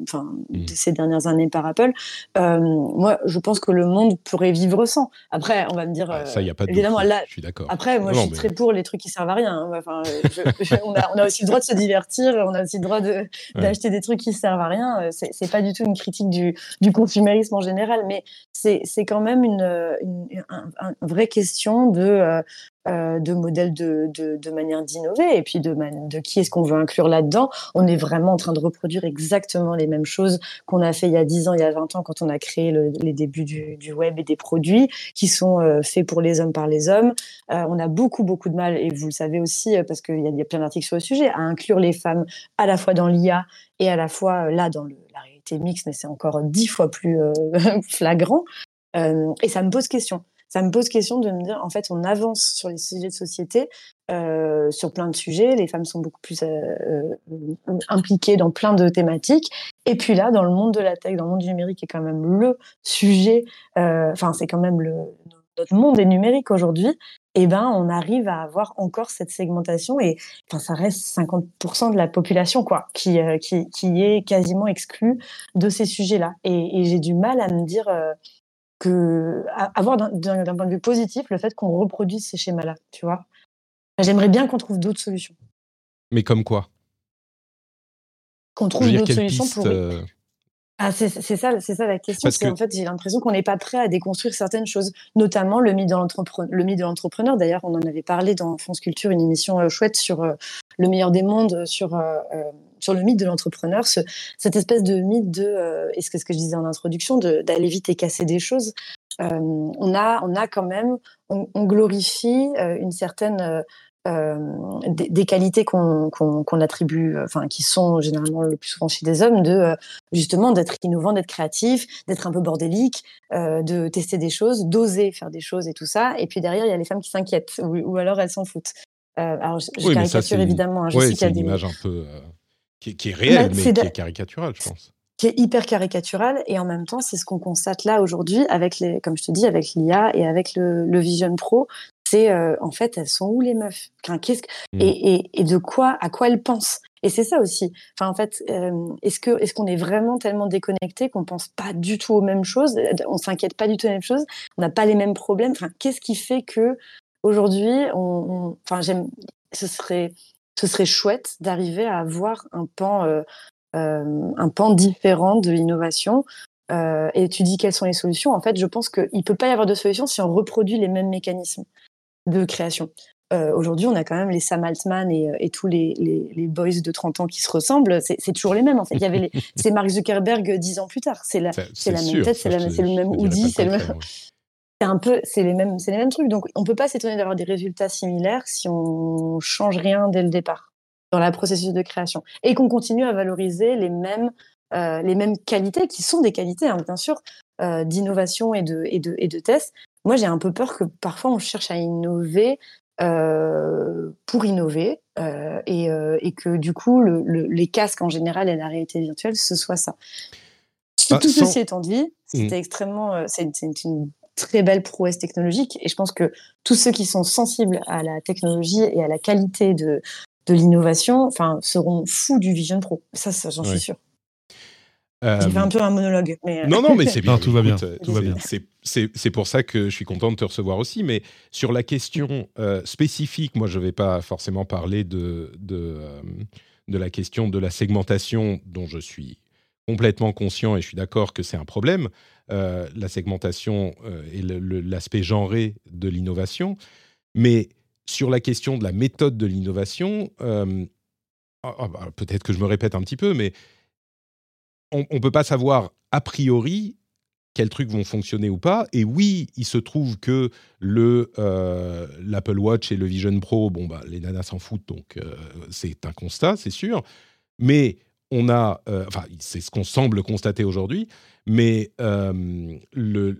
enfin, mmh. ces dernières années par Apple. Euh, moi, je pense que le monde pourrait vivre sans. Après, on va me dire. Ah, ça, il n'y a pas de évidemment, là, je suis d'accord. Après, moi, je suis très pour les trucs qui servent à rien. Hein. Enfin, on, a, aussi le droit de se divertir, on a aussi le droit d'acheter des trucs qui servent à rien. Euh, c'est pas du tout une critique du, du consumérisme en général, mais c'est quand même une, une, vraie question de euh, de modèles de, de, manière d'innover et puis de, qui est-ce qu'on veut inclure là-dedans. On est vraiment en train de reproduire exactement les mêmes choses qu'on a fait il y a 10 ans, il y a 20 ans quand on a créé les débuts du, web et des produits qui sont euh, faits pour les hommes par les hommes. Euh, on a beaucoup, beaucoup de mal, et vous le savez aussi, parce qu'il y, a plein d'articles sur le sujet, à inclure les femmes à la fois dans l'IA et à la fois là dans la réalité mixte, mais c'est encore dix fois plus flagrant. et ça me pose question ça me pose question de me dire, en fait, on avance sur les sujets de société, euh, sur plein de sujets. Les femmes sont beaucoup plus euh, euh, impliquées dans plein de thématiques. Et puis là, dans le monde de la tech, dans le monde du numérique, qui est quand même le sujet, enfin, c'est quand même le, notre monde est numérique aujourd'hui. eh ben, on arrive à avoir encore cette segmentation et enfin, ça reste 50% de la population quoi, qui, qui, qui, est quasiment exclue de ces sujets-là. Et, j'ai du mal à me dire que, avoir d'un point de vue positif le fait qu'on reproduise ces schémas-là, tu vois. J'aimerais bien qu'on trouve d'autres solutions. Mais comme quoi? Qu'on trouve d'autres solutions pour. Euh, ah, c'est ça, c'est ça la question. Parce que... En fait, j'ai l'impression qu'on n'est pas prêt à déconstruire certaines choses, notamment le mythe de l'entrepreneur. D'ailleurs, on en avait parlé dans France Culture, une émission euh, chouette sur euh, le meilleur des mondes, sur sur le mythe de l'entrepreneur, ce, cette espèce de mythe de, et ce que, ce que je disais en introduction, d'aller vite et casser des choses. on a, on a quand même, on, on glorifie une certaine euh, des, des, qualités qu'on qu attribue, enfin qui sont généralement le plus souvent chez des hommes, de euh, justement d'être innovant, d'être créatif, d'être un peu bordélique, euh, de tester des choses, d'oser faire des choses et tout ça. Et puis derrière, il y a les femmes qui s'inquiètent ou, ou, alors elles s'en foutent. Euh, alors je, je caricature évidemment. Hein, je oui, c'est une image un peu qui, qui, est réelle, bah, mais qui est caricaturale, je pense. Qui est hyper caricatural et en même temps c'est ce qu'on constate là aujourd'hui avec les comme je te dis avec l'IA et avec le, le, Vision Pro c'est euh, en fait elles sont où les meufs? Mmh. et, et, et, de quoi à quoi elles pensent? Et c'est ça aussi. Enfin en fait euh, est-ce qu'on est vraiment tellement déconnecté qu'on pense pas du tout aux mêmes choses? On s'inquiète pas du tout des mêmes choses? On n'a pas les mêmes problèmes? Enfin qu'est-ce qui fait que aujourd'hui on, enfin j'aime ce serait ce serait chouette d'arriver à avoir un pan euh, euh, un pan différent de l'innovation. Euh, et tu dis quelles sont les solutions. En fait, je pense qu'il ne peut pas y avoir de solution si on reproduit les mêmes mécanismes de création. Euh, Aujourd'hui, on a quand même les Sam Altman et, et tous les, les, les, boys de 30 ans qui se ressemblent. C'est toujours les mêmes. En fait, il y avait c'est Mark Zuckerberg dix ans plus tard. C'est la, c'est la même tête, c'est le même Audi, c'est le même. C'est un peu, c'est les mêmes, c'est les mêmes trucs. Donc, on peut pas s'étonner d'avoir des résultats similaires si on change rien dès le départ dans la processus de création et qu'on continue à valoriser les mêmes euh, les mêmes qualités qui sont des qualités hein, bien sûr euh, d'innovation et de et de et de tests. Moi, j'ai un peu peur que parfois on cherche à innover euh, pour innover et, et, que du coup le, le, les casques en général et la réalité virtuelle ce soit ça. Tout sans... ceci étant dit, c'était mmh. extrêmement euh, c'est une très belle prouesse technologique et je pense que tous ceux qui sont sensibles à la technologie et à la qualité de, de l'innovation, enfin, seront fous du Vision Pro. Ça, ça j'en suis sûr. Euh... J'ai fait un peu un monologue. Mais... Euh, non, non, mais c'est bien. tout va bien. tout va bien. C'est pour ça que je suis content de te recevoir aussi. Mais sur la question euh, spécifique, moi, je ne vais pas forcément parler de, de, euh, de, la question de la segmentation dont je suis complètement conscient et je suis d'accord que c'est un problème. Euh, la segmentation et l'aspect genré de l'innovation. Mais sur la question de la méthode de l'innovation, euh, oh, bah, peut-être que je me répète un petit peu, mais on ne peut pas savoir a priori quels trucs vont fonctionner ou pas. Et oui, il se trouve que le euh, l'Apple Watch et le Vision Pro, bon bah les nanas s'en foutent, donc euh, c'est un constat, c'est sûr. Mais on a, euh, enfin c'est ce qu'on semble constater aujourd'hui, mais euh, le,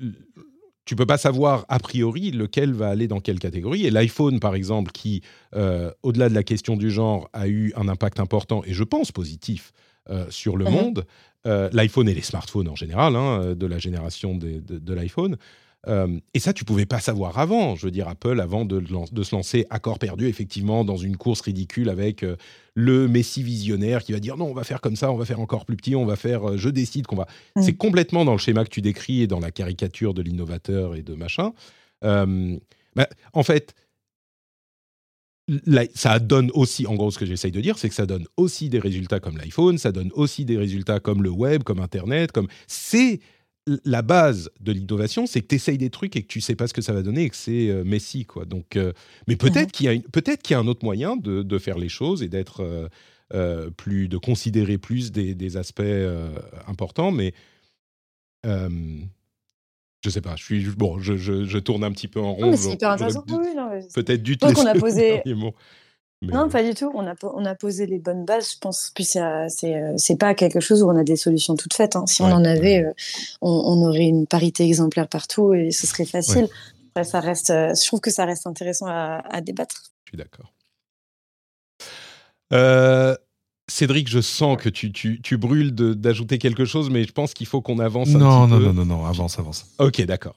tu peux pas savoir a priori lequel va aller dans quelle catégorie. Et l'iPhone, par exemple, qui, euh, au-delà de la question du genre, a eu un impact important, et je pense positif, euh, sur le mmh. monde, l'iPhone et les smartphones en général, hein, de la génération de, de, de l'iPhone, euh, et ça, tu pouvais pas savoir avant. Je veux dire, Apple, avant de, de se lancer à corps perdu, effectivement, dans une course ridicule avec euh, le Messi visionnaire qui va dire non, on va faire comme ça, on va faire encore plus petit, on va faire, euh, je décide qu'on va. Mmh. C'est complètement dans le schéma que tu décris et dans la caricature de l'innovateur et de machin. Bah, en fait, ça donne aussi, en gros, ce que j'essaye de dire, c'est que ça donne aussi des résultats comme l'iPhone, ça donne aussi des résultats comme le web, comme Internet, comme c'est la base de l'innovation, c'est que tu essayes des trucs et que tu sais pas ce que ça va donner et que c'est euh, Messi, quoi. Donc, euh, mais peut-être mmh. qu'il y a peut-être qu'il y a un autre moyen de, de, faire les choses et d'être euh, euh plus, de considérer plus des, des aspects importants, mais je sais pas. Je suis bon, je, je, je, tourne un petit peu en rond. C'est hyper intéressant. Peut-être du tout. on a posé. Mais... Non, pas du tout. On a, on a posé les bonnes bases, je pense. Puis euh, c'est pas quelque chose où on a des solutions toutes faites. Hein. Si ouais, on en avait, euh, on, on, aurait une parité exemplaire partout et ce serait facile. Ouais. Après, ça reste, euh, je trouve que ça reste intéressant à, à débattre. Je suis d'accord. Euh, Cédric, je sens que tu, tu, tu brûles d'ajouter quelque chose, mais je pense qu'il faut qu'on avance un non, petit non, peu. Non, non, non, non, avance, avance. Ok, d'accord.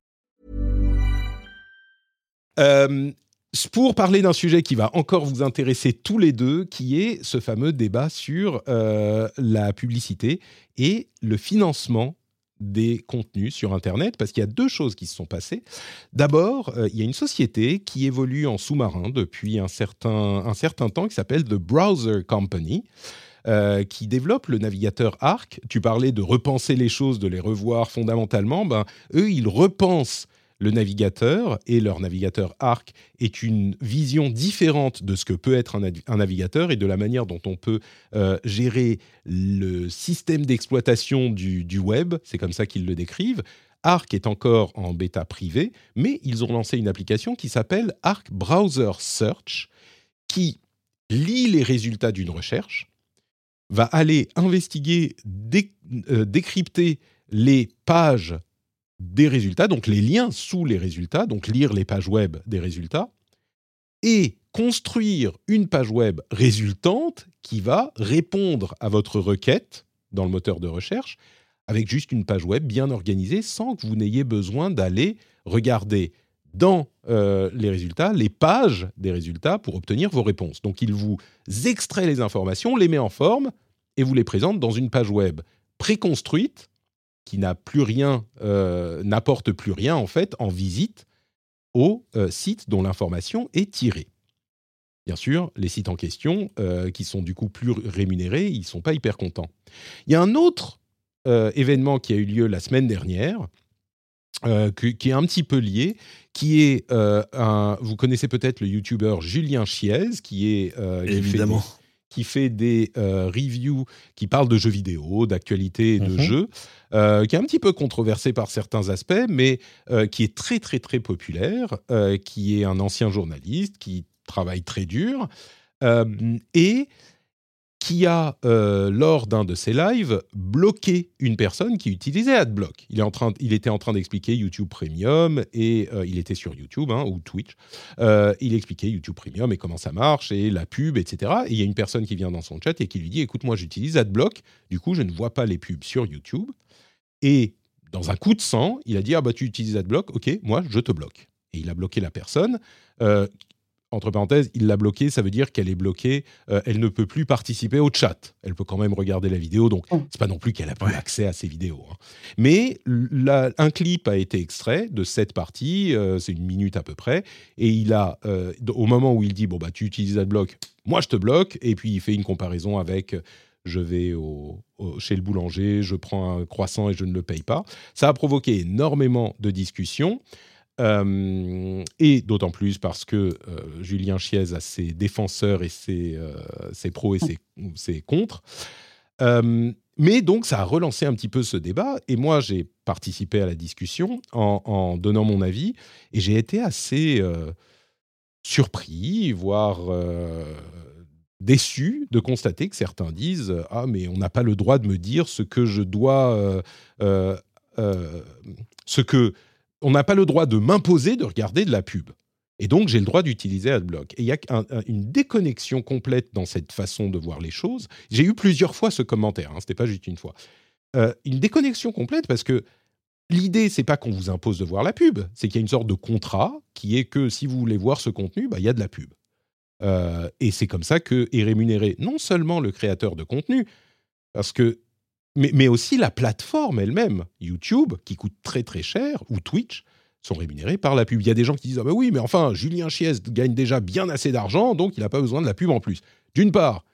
Euh, pour parler d'un sujet qui va encore vous intéresser tous les deux, qui est ce fameux débat sur euh, la publicité et le financement des contenus sur Internet, parce qu'il y a deux choses qui se sont passées. D'abord, euh, il y a une société qui évolue en sous-marin depuis un certain, un certain temps, qui s'appelle The Browser Company. qui développe le navigateur Arc. Tu parlais de repenser les choses, de les revoir fondamentalement. Ben, eux, ils repensent le navigateur et leur navigateur Arc est une vision différente de ce que peut être un, nav- un navigateur et de la manière dont on peut euh, gérer le système d'exploitation du, web. C'est comme ça qu'ils le décrivent. Arc est encore en bêta privée, mais ils ont lancé une application qui s'appelle Arc Browser Search, qui lit les résultats d'une recherche, va aller investiguer, euh, décrypter les pages des résultats, donc les liens sous les résultats, donc lire les pages web des résultats, et construire une page web résultante qui va répondre à votre requête dans le moteur de recherche avec juste une page web bien organisée sans que vous n'ayez besoin d'aller regarder dans euh, les résultats les pages des résultats pour obtenir vos réponses. Donc il vous extrait les informations, les met en forme et vous les présente dans une page web préconstruite qui n'a plus rien, euh, n'apporte plus rien en fait en visite au euh, site dont l'information est tirée. Bien sûr, les sites en question, euh, qui sont du coup plus rémunérés, ils ne sont pas hyper contents. Il y a un autre euh, événement qui a eu lieu la semaine dernière, qui est un petit peu lié, qui est vous connaissez peut-être le youtubeur Julien Chiez, qui est Évidemment. Qui fait des euh, reviews qui parlent de jeux vidéo, d'actualité et de Mhm. jeux, euh, qui est un petit peu controversé par certains aspects, mais euh, qui est très très très populaire, qui est un ancien journaliste, qui travaille très dur, et qui a, euh, lors d'un de ses lives, bloqué une personne qui utilisait AdBlock. Il, est en train, il était en train d'expliquer YouTube Premium, et euh, il était sur YouTube, hein, ou Twitch. Euh, il expliquait YouTube Premium et comment ça marche, et la pub, etc. Et il y a une personne qui vient dans son chat et qui lui dit, écoute, moi j'utilise AdBlock, du coup je ne vois pas les pubs sur YouTube. Et dans un coup de sang, il a dit, ah bah tu utilises AdBlock, ok, moi je te bloque. Et il a bloqué la personne. Entre parenthèses, il l'a bloquée, ça veut dire qu'elle est bloquée, euh, elle ne peut plus participer au chat. Elle peut quand même regarder la vidéo, donc c'est pas non plus qu'elle a plus accès à ces vidéos. hein. Mais la- un clip a été extrait de cette partie, euh, c'est une minute à peu près, et il a, euh, au moment où il dit bon bah tu utilises AdBlock, moi je te bloque, et puis il fait une comparaison avec je vais au- au- chez le boulanger, je prends un croissant et je ne le paye pas. Ça a provoqué énormément de discussions. Euh, et d'autant plus parce que euh, Julien Chiez a ses défenseurs et ses, euh, ses pros et ses, ses contres. Mais donc, ça a relancé un petit peu ce débat. Et moi, j'ai participé à la discussion en, donnant mon avis. Et j'ai été assez surpris, voire déçu de constater que certains disent Ah, mais on n'a pas le droit de me dire ce que je dois. ce que. On n'a pas le droit de m'imposer de regarder de la pub. Et donc, j'ai le droit d'utiliser AdBlock. Et il y a un- un- une déconnexion complète dans cette façon de voir les choses. J'ai eu plusieurs fois ce commentaire, hein, ce n'était pas juste une fois. Euh, une déconnexion complète parce que l'idée, c'est pas qu'on vous impose de voir la pub, c'est qu'il y a une sorte de contrat qui est que si vous voulez voir ce contenu, bah, il y a de la pub. Euh, et c'est comme ça que est rémunéré non seulement le créateur de contenu, parce que, mais, mais aussi la plateforme elle-même, YouTube, qui coûte très très cher, ou Twitch, sont rémunérés par la pub. Il y a des gens qui disent ah ben oui, mais enfin Julien Chies gagne déjà bien assez d'argent, donc il n'a pas besoin de la pub en plus. D'une part,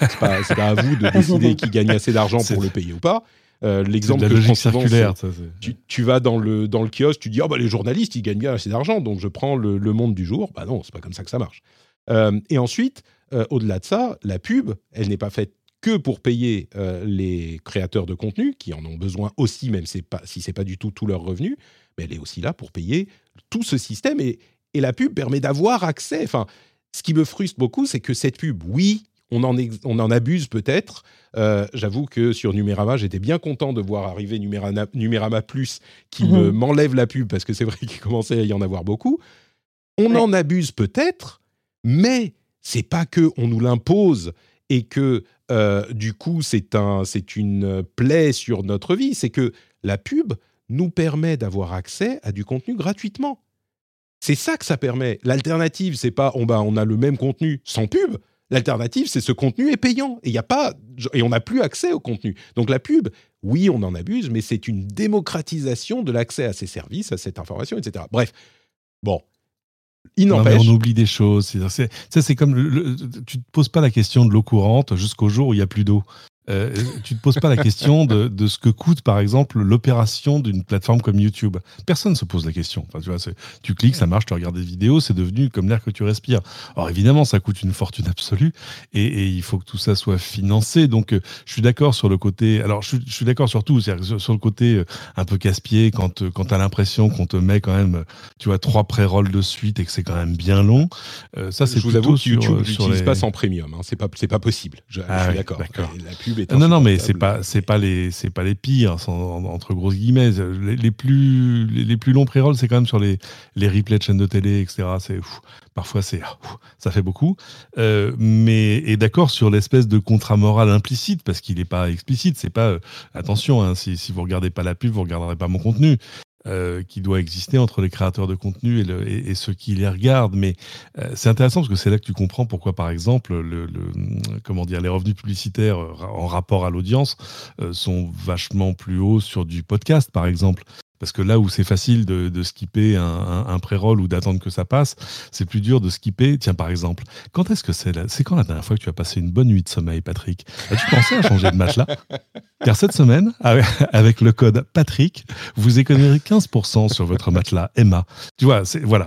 c'est pas, pas à vous de décider qui gagne assez d'argent pour le payer ou pas. Euh, L'exemple que je prends souvent, circulaire, tu, tu, vas dans le, dans le kiosque, tu dis oh, bah, les journalistes ils gagnent bien assez d'argent, donc je prends le, le, Monde du jour. Bah non, c'est pas comme ça que ça marche. Euh, et ensuite, euh, au-delà de ça, la pub, elle n'est pas faite que pour payer euh, les créateurs de contenu qui en ont besoin aussi, même pas, si c'est pas du tout tout leur revenu, mais elle est aussi là pour payer tout ce système et, et la pub permet d'avoir accès. Enfin, ce qui me frustre beaucoup, c'est que cette pub, oui, on en, on en abuse peut-être. Euh, j'avoue que sur Numérama, j'étais bien content de voir arriver Numérama, Numérama Plus qui mhm. m'enlève la pub parce que c'est vrai qu'il commençait à y en avoir beaucoup. On en abuse peut-être, mais c'est pas que on nous l'impose et que euh, du coup c'est un, c'est une plaie sur notre vie. C'est que la pub nous permet d'avoir accès à du contenu gratuitement. C'est ça que ça permet. L'alternative, c'est pas on, bah, on a le même contenu sans pub. L'alternative, c'est ce contenu est payant et il a pas et on n'a plus accès au contenu. Donc la pub, oui, on en abuse, mais c'est une démocratisation de l'accès à ces services, à cette information, etc. Bref, bon. Il n'empêche. On oublie des choses. Ça, c'est comme le, tu te poses pas la question de l'eau courante jusqu'au jour où il y a plus d'eau. Euh, tu te poses pas la question de, de, ce que coûte, par exemple, l'opération d'une plateforme comme YouTube. Personne ne se pose la question. Enfin, tu, vois, tu cliques, ça marche, tu regardes des vidéos, c'est devenu comme l'air que tu respires. Alors évidemment, ça coûte une fortune absolue et, et il faut que tout ça soit financé. Donc, euh, je suis d'accord sur le côté. Alors, je, je suis d'accord sur tout, sur, sur, le côté euh, un peu casse-pied quand, quand tu as l'impression qu'on te met quand même, tu vois, trois pré-rolls de suite et que c'est quand même bien long. ça, c'est je vous avoue que YouTube n'utilise pas sans premium. Hein. C'est pas, pas possible. Je, je ah suis d'accord. La pub non, non, mais c'est pas, c'est pas les, c'est pas les pires entre grosses guillemets. Les, plus, les, plus longs pré-rolls, c'est quand même sur les, les replays de chaînes de télé, etc. C'est parfois c'est, ça fait beaucoup. Euh, mais et d'accord sur l'espèce de contrat moral implicite parce qu'il n'est pas explicite. C'est pas, euh, attention, hein, si, si vous regardez pas la pub, vous regarderez pas mon contenu. Euh, qui doit exister entre les créateurs de contenu et, le, et, ceux qui les regardent. Mais euh, c'est intéressant parce que c'est là que tu comprends pourquoi, par exemple, le, le comment dire, les revenus publicitaires euh, en rapport à l'audience sont vachement plus hauts sur du podcast, par exemple. Parce que là où c'est facile de, de, skipper un, un, pré-roll ou d'attendre que ça passe, c'est plus dur de skipper. Tiens, par exemple, quand est-ce que c'est C'est quand la dernière fois que tu as passé une bonne nuit de sommeil, Patrick? As-tu pensé à changer de matelas? Car cette semaine, avec le code Patrick, vous économiserez 15% sur votre matelas Emma. Tu vois, c'est voilà.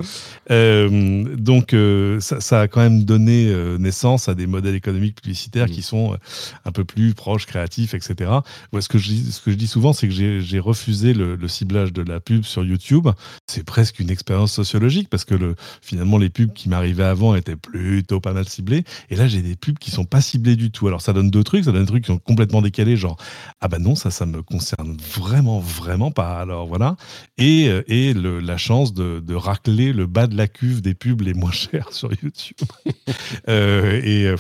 Euh, donc euh, ça, ça, a quand même donné euh, naissance à des modèles économiques publicitaires qui mmh. sont euh, un peu plus proches, créatifs, etc. Ouais, ce que je dis, ce que je dis souvent, c'est que j'ai refusé le, le ciblage de la pub sur YouTube, c'est presque une expérience sociologique parce que le, finalement les pubs qui m'arrivaient avant étaient plutôt pas mal ciblées. Et là, j'ai des pubs qui sont pas ciblées du tout. Alors ça donne deux trucs, ça donne des trucs qui sont complètement décalés, genre ah bah non, ça, ça me concerne vraiment, vraiment pas. Alors voilà. Et, euh, et la chance de, de, racler le bas de la cuve des pubs les moins chers sur YouTube. euh, et euh,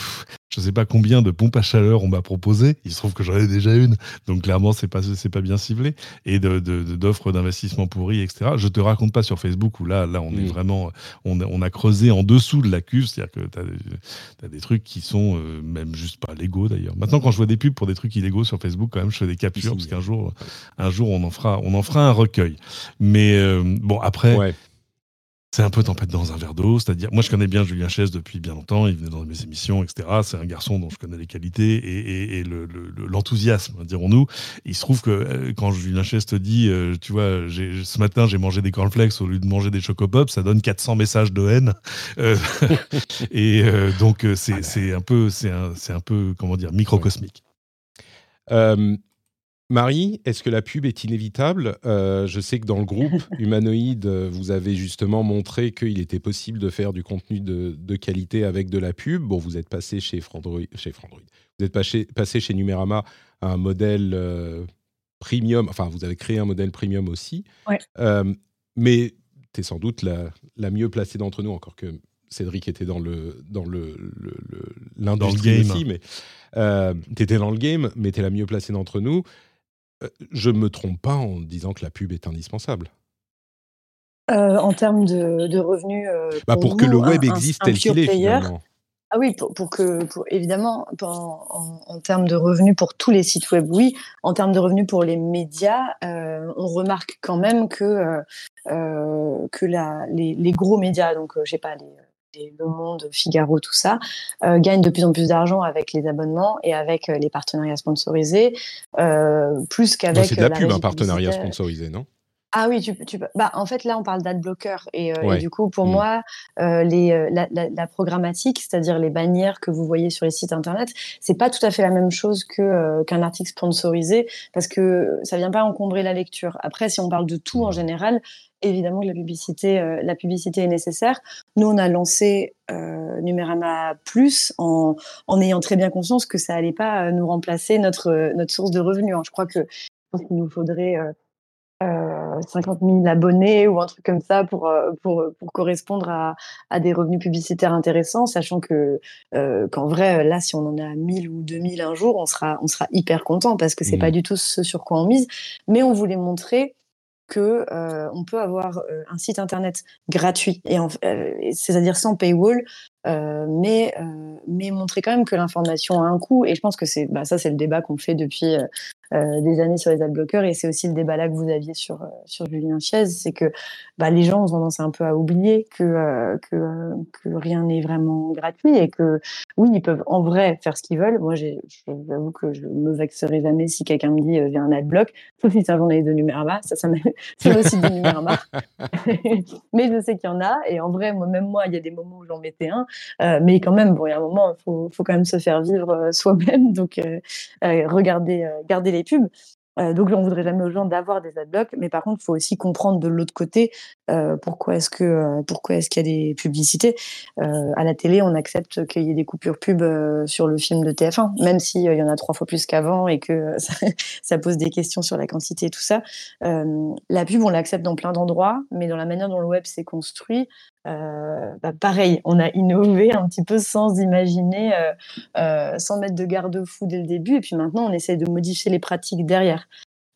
je ne sais pas combien de pompes à chaleur on m'a proposé. Il se trouve que j'en ai déjà une, donc clairement c'est pas c'est pas bien ciblé et de, d'offres d'investissement pourries, etc. Je te raconte pas sur Facebook où là là on est vraiment on a creusé en dessous de la cuve, c'est-à-dire que tu as, des trucs qui sont euh, même juste pas légaux d'ailleurs. Maintenant quand je vois des pubs pour des trucs illégaux sur Facebook, quand même je fais des captures parce qu'un jour un jour on en fera on en fera un recueil. Mais euh, bon après c'est un peu tempête dans un verre d'eau, c'est-à-dire, moi je connais bien Julien Chess depuis bien longtemps, il venait dans mes émissions, etc. C'est un garçon dont je connais les qualités et, l'enthousiasme, dirons-nous. Il se trouve que euh, quand Julien Chess te dit, euh, tu vois, ce matin j'ai mangé des cornflakes au lieu de manger des chocopops, ça donne 400 messages de haine. Euh, et donc c'est un peu, c'est un peu, comment dire, microcosmique. Marie, est-ce que la pub est inévitable? Euh, Je sais que dans le groupe Humanoïde, vous avez justement montré qu'il était possible de faire du contenu de, qualité avec de la pub. Bon, vous êtes passé chez Frandroid, chez Frandroid. Vous êtes passé, passé chez Numérama à un modèle euh, premium. Enfin, vous avez créé un modèle premium aussi. Euh, mais tu es sans doute la, la mieux placée d'entre nous, encore que Cédric était dans le dans le, l'industrie aussi, mais tu étais dans le game, mais tu es la mieux placée d'entre nous. Euh, je ne me trompe pas en disant que la pub est indispensable. Euh, en termes de, revenus. Euh, bah, pour, que le web existe tel qu'il est, finalement. Ah oui, pour, pour que, pour, évidemment, en, en, termes de revenus pour tous les sites web, oui. En termes de revenus pour les médias, euh, on remarque quand même que, que la, les, les, gros médias, donc je sais pas, les, les, Le Monde, Figaro, tout ça, euh, gagnent de plus en plus d'argent avec les abonnements et avec les partenariats sponsorisés, plus qu'avec. C'est de la, la pub, un partenariat sponsorisé, non? Ah oui, tu, tu bah, en fait, là, on parle d'adblocker. Et, euh, et, du coup, pour mmh. moi, euh, les, euh, la, la, la, programmatique, c'est-à-dire les bannières que vous voyez sur les sites Internet, c'est pas tout à fait la même chose euh, qu'un article sponsorisé parce que ça vient pas encombrer la lecture. Après, si on parle de tout en général, évidemment que la publicité, euh, la publicité est nécessaire. Nous, on a lancé euh, Numérama Plus en, en ayant très bien conscience que ça allait pas nous remplacer notre, notre source de revenus. Hein. Je crois que je pense qu'il nous faudrait euh, 50 000 abonnés ou un truc comme ça pour, euh, pour, pour correspondre à, à des revenus publicitaires intéressants, sachant que euh, qu'en vrai, là, si on en a 1000 ou 2000 un jour, on sera, on sera hyper content parce que c'est mmh. pas du tout ce sur quoi on mise. Mais on voulait montrer que euh, on peut avoir euh, un site internet gratuit et euh, c'est-à-dire sans paywall euh, mais, euh, mais montrer quand même que l'information a un coût. Et je pense que c'est bah, ça, c'est le débat qu'on fait depuis euh, des années sur les adblockers. Et c'est aussi le débat là que vous aviez sur, sur Julien Chiez. C'est que bah, les gens ont tendance un peu à oublier que, que, que rien n'est vraiment gratuit et que oui, ils peuvent en vrai faire ce qu'ils veulent. Moi, j'avoue que je me vexerai jamais si quelqu'un me dit j'ai un adblock, sauf si c'est un journaliste de Numérama. Ça, ça c'est aussi du Numérama. mais je sais qu'il y en a. Et en vrai, moi, même moi, il y a des moments où j'en mettais un. Euh, mais quand même, bon, il y a un moment, il faut, faut, quand même se faire vivre euh, soi-même. Donc, euh, regardez, garder les pubs. Euh, donc, on voudrait jamais aux gens d'avoir des adblocks, mais par contre, il faut aussi comprendre de l'autre côté euh, pourquoi est-ce que euh, pourquoi est-ce qu'il y a des publicités. à la télé, on accepte qu'il y ait des coupures pub sur le film de TF1, même s'il y en a trois fois plus qu'avant et que ça, ça, pose des questions sur la quantité et tout ça. la pub, on l'accepte dans plein d'endroits, mais dans la manière dont le web s'est construit, euh, bah pareil, on a innové un petit peu sans imaginer, euh, euh, sans mettre de garde-fou dès le début. Et puis maintenant, on essaie de modifier les pratiques derrière.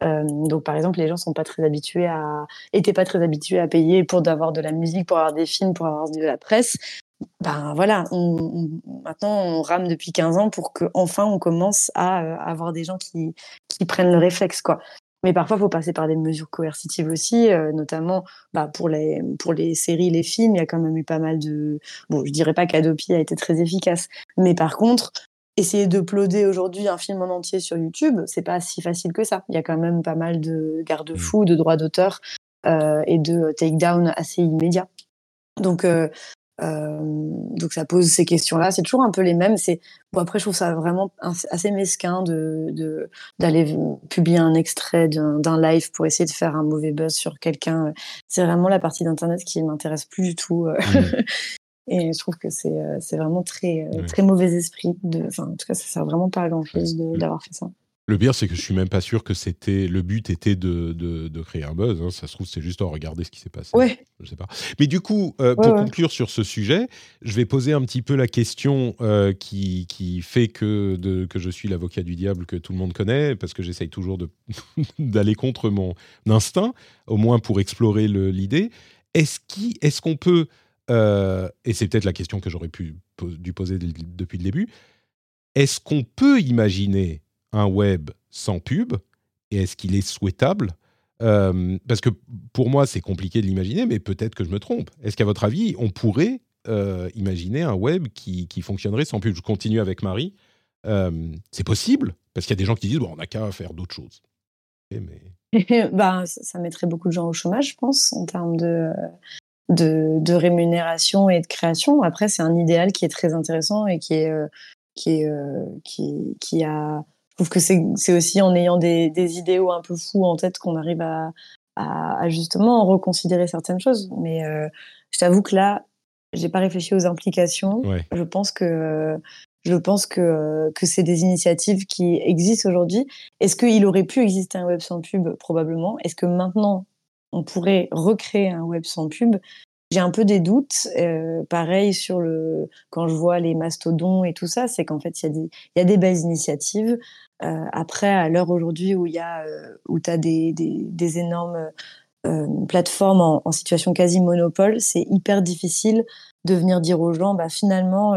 donc, par exemple, les gens sont pas très habitués à, étaient pas très habitués à payer pour avoir de la musique, pour avoir des films, pour avoir de la presse. Ben voilà, on, maintenant on rame depuis 15 ans pour que enfin on commence à, à avoir des gens qui, qui prennent le réflexe quoi. Mais parfois, il faut passer par des mesures coercitives aussi, euh, notamment bah, pour, les, pour les séries, les films. Il y a quand même eu pas mal de. Bon, je dirais pas qu'Adopi a été très efficace, mais par contre, essayer de d'uploader aujourd'hui un film en entier sur YouTube, c'est pas si facile que ça. Il y a quand même pas mal de garde-fous, de droits d'auteur euh, et de take-down assez immédiats. Donc, euh, euh, donc ça pose ces questions-là. C'est toujours un peu les mêmes. C'est bon après je trouve ça vraiment assez mesquin de d'aller publier un extrait d'un live pour essayer de faire un mauvais buzz sur quelqu'un. C'est vraiment la partie d'internet qui m'intéresse plus du tout. Euh. Mmh. Et je trouve que c'est euh, c'est vraiment très très mauvais esprit. De, enfin en tout cas ça sert vraiment pas à grand chose mmh. d'avoir fait ça. Le pire, c'est que je suis même pas sûr que c'était le but était de, de, créer un buzz. Hein. Ça se trouve, c'est juste en regarder ce qui s'est passé. Ouais. Je sais pas. Mais du coup, euh, pour conclure sur ce sujet, je vais poser un petit peu la question euh, qui, qui, fait que, de, que je suis l'avocat du diable que tout le monde connaît, parce que j'essaye toujours d'aller contre mon instinct, au moins pour explorer l'idée. Est-ce qu'on est peut, euh, et c'est peut-être la question que j'aurais pu dû poser depuis le début, est-ce qu'on peut imaginer un web sans pub Et est-ce qu'il est souhaitable? Euh, Parce que pour moi, c'est compliqué de l'imaginer, mais peut-être que je me trompe. Est-ce qu'à votre avis, on pourrait euh, imaginer un web qui, fonctionnerait sans pub? Je continue avec Marie. Euh, c'est possible Parce qu'il y a des gens qui disent bon, on n'a qu'à faire d'autres choses. Mais... ben, ça mettrait beaucoup de gens au chômage, je pense, en termes de, de, rémunération et de création. Après, c'est un idéal qui est très intéressant et qui est, qui, est, qui, qui a trouve que c'est aussi en ayant des, des, idéaux un peu fous en tête qu'on arrive à, à, justement reconsidérer certaines choses. Mais euh, je t'avoue que là, j'ai pas réfléchi aux implications. Je pense que je pense que, que c'est des initiatives qui existent aujourd'hui. Est-ce qu'il aurait pu exister un web sans pub? Probablement. Est-ce que maintenant, on pourrait recréer un web sans pub? J'ai un peu des doutes. Euh, pareil sur le quand je vois les mastodons et tout ça, c'est qu'en fait il y a des il y a des belles initiatives. Euh, après, à l'heure aujourd'hui où il y a euh, où tu as des, des, des énormes plateformes en, en, situation quasi monopole, c'est hyper difficile de venir dire aux gens, bah finalement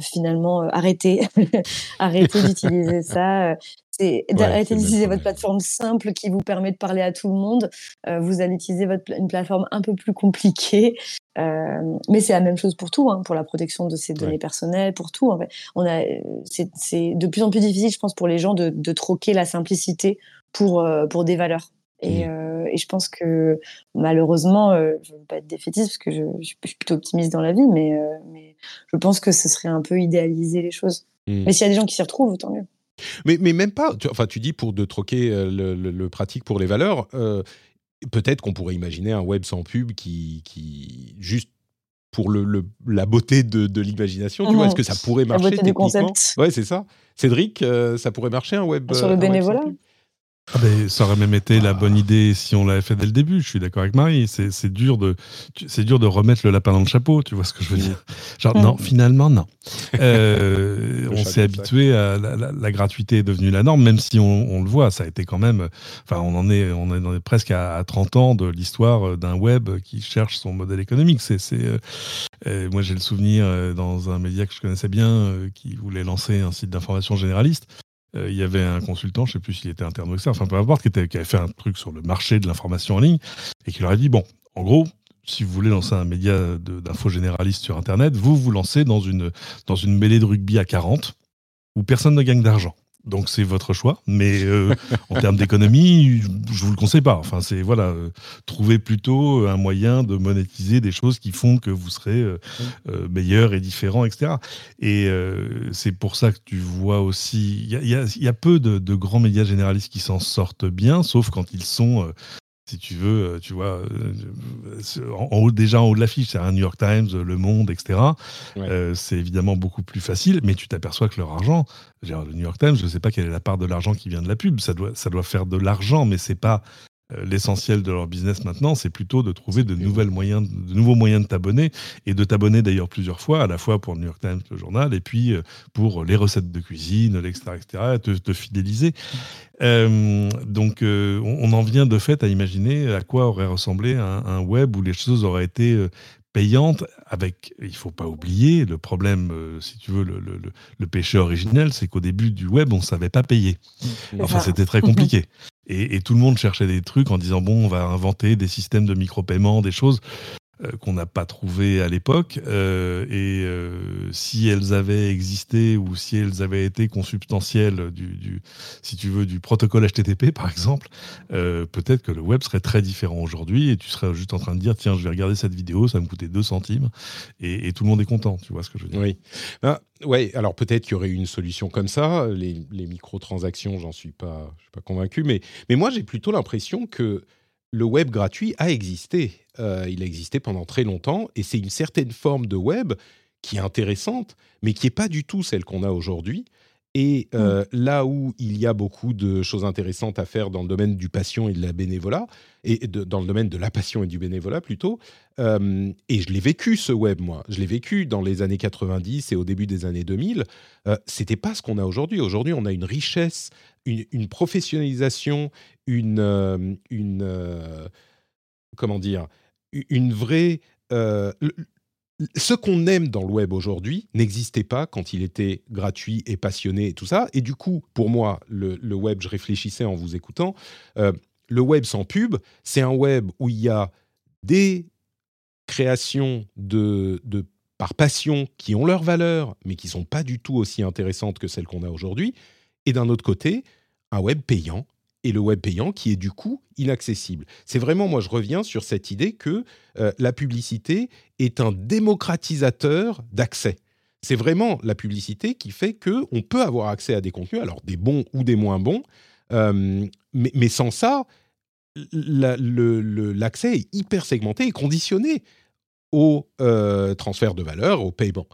finalement arrêtez, arrêtez d'utiliser ça. C'est d'arrêter d'utiliser votre plateforme simple qui vous permet de parler à tout le monde. vous allez utiliser votre, une plateforme un peu plus compliquée. mais c'est la même chose pour tout, hein, pour la protection de ces données personnelles, pour tout. En fait. On a, c'est de plus en plus difficile, je pense, pour les gens de, de troquer la simplicité pour, pour des valeurs. Et, mmh. et, je pense que malheureusement, je ne veux pas être défaitiste parce que je, je, suis plutôt optimiste dans la vie, mais, mais, je pense que ce serait un peu idéaliser les choses. Mmh. Mais s'il y a des gens qui s'y retrouvent, tant mieux. Mais, mais même pas, tu, enfin tu dis pour de troquer le, le, pratique pour les valeurs, peut-être qu'on pourrait imaginer un web sans pub qui, qui juste pour le, la beauté de, de l'imagination, tu vois, est-ce que ça pourrait marcher La beauté du concept. Ouais, c'est ça. Cédric, ça pourrait marcher un web Sur le bénévolat? Ah ben, ça aurait même été la bonne idée si on l'avait fait dès le début. Je suis d'accord avec Marie. C'est dur de c'est dur de remettre le lapin dans le chapeau. Tu vois ce que je veux dire Genre non, finalement non. Euh, on s'est habitué à la, gratuité est devenue la norme, même si on, le voit, ça a été quand même. Enfin, on en est on est presque à, 30 ans de l'histoire d'un web qui cherche son modèle économique. C'est euh, moi j'ai le souvenir euh, dans un média que je connaissais bien qui voulait lancer un site d'information généraliste euh, il y avait un consultant, je ne sais plus s'il était interne ou externe, enfin peu importe, qui, avait fait un truc sur le marché de l'information en ligne et qui leur a dit bon, en gros, si vous voulez lancer un média d'info généraliste sur Internet, vous vous lancez dans une, dans une mêlée de rugby à 40 où personne ne gagne d'argent. Donc c'est votre choix, mais euh, en termes d'économie, je vous le conseille pas. Enfin c'est voilà, euh, trouvez plutôt un moyen de monétiser des choses qui font que vous serez euh, meilleur et différent, etc. Et c'est pour ça que tu vois aussi, il y a, y a, peu de, de, grands médias généralistes qui s'en sortent bien, sauf quand ils sont si tu veux, euh, tu vois, euh, en haut, déjà en haut de l'affiche, c'est un New York Times, Le Monde, etc. Euh, c'est évidemment beaucoup plus facile, mais tu t'aperçois que leur argent, le New York Times, je ne sais pas quelle est la part de l'argent qui vient de la pub, ça doit, ça doit faire de l'argent, mais c'est pas euh, l'essentiel de leur business maintenant, c'est plutôt de trouver de, nouvelles moyens, de nouveaux moyens de t'abonner et de t'abonner d'ailleurs plusieurs fois, à la fois pour le New York Times, le journal, et puis euh, pour les recettes de cuisine, etc., etc., te, te fidéliser. Euh, donc, on, en vient de fait à imaginer à quoi aurait ressemblé un, un web où les choses auraient été payante avec, il faut pas oublier, le problème, euh, si tu veux, le, le, le péché originel, c'est qu'au début du web, on savait pas payer. Enfin, c'était très compliqué. Et, tout le monde cherchait des trucs en disant, bon, on va inventer des systèmes de micro-paiement, des choses. Euh, qu'on n'a pas trouvé à l'époque. Euh, et euh, si elles avaient existé ou si elles avaient été consubstantielles du, si tu veux, du protocole HTTP, par exemple, peut-être que le web serait très différent aujourd'hui et tu serais juste en train de dire, tiens, je vais regarder cette vidéo, ça me coûtait 2 centimes et, tout le monde est content. Tu vois ce que je veux dire Oui. Ben, alors peut-être qu'il y aurait une solution comme ça. Les, les microtransactions, j'en suis pas, suis pas convaincu. Mais, mais moi, j'ai plutôt l'impression que le web gratuit a existé. Euh, il a existé pendant très longtemps et c'est une certaine forme de web qui est intéressante, mais qui n'est pas du tout celle qu'on a aujourd'hui. Et euh, mmh. là où il y a beaucoup de choses intéressantes à faire dans le domaine du passion et de la bénévolat, et dans le domaine de la passion et du bénévolat plutôt, euh, et je l'ai vécu ce web, moi, je l'ai vécu dans les années 90 et au début des années 2000, euh, c'était pas ce qu'on a aujourd'hui. Aujourd'hui, on a une richesse, une, professionnalisation, une, euh, une comment dire, une vraie ce qu'on aime dans le web aujourd'hui n'existait pas quand il était gratuit et passionné et tout ça. Et du coup, pour moi, le, web, je réfléchissais en vous écoutant, euh, le web sans pub, c'est un web où il y a des créations de, par passion qui ont leur valeur, mais qui sont pas du tout aussi intéressantes que celles qu'on a aujourd'hui. Et d'un autre côté, un web payant et le web payant qui est du coup inaccessible. C'est vraiment, moi je reviens sur cette idée que euh, la publicité est un démocratisateur d'accès. C'est vraiment la publicité qui fait que on peut avoir accès à des contenus, alors des bons ou des moins bons, euh, mais, sans ça, l'accès est hyper segmenté et conditionné au euh, transfert de valeur, au paiement.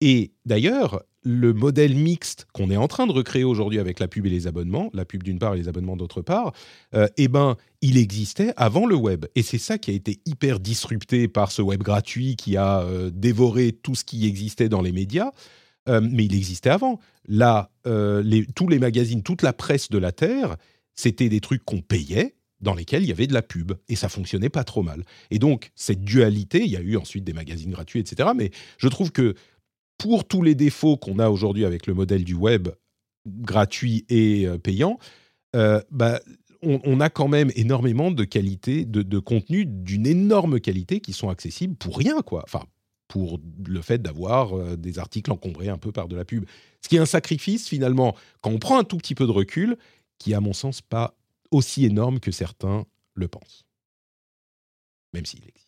Et d'ailleurs, le modèle mixte qu'on est en train de recréer aujourd'hui avec la pub et les abonnements, la pub d'une part et les abonnements d'autre part, euh, eh ben, il existait avant le web. Et c'est ça qui a été hyper disrupté par ce web gratuit qui a euh, dévoré tout ce qui existait dans les médias. Euh, mais il existait avant. Là, tous les magazines, toute la presse de la Terre, c'était des trucs qu'on payait, dans lesquels il y avait de la pub et ça fonctionnait pas trop mal. Et donc cette dualité, il y a eu ensuite des magazines gratuits, etc. Mais je trouve que pour tous les défauts qu'on a aujourd'hui avec le modèle du web gratuit et euh, payant, euh, bah, on, a quand même énormément de de contenu d'une énorme qualité qui sont accessibles pour rien, quoi. Enfin, pour le fait d'avoir euh, des articles encombrés un peu par de la pub. Ce qui est un sacrifice, finalement, quand on prend un tout petit peu de recul, qui, à mon sens, pas aussi énorme que certains le pensent. Même s'il existe.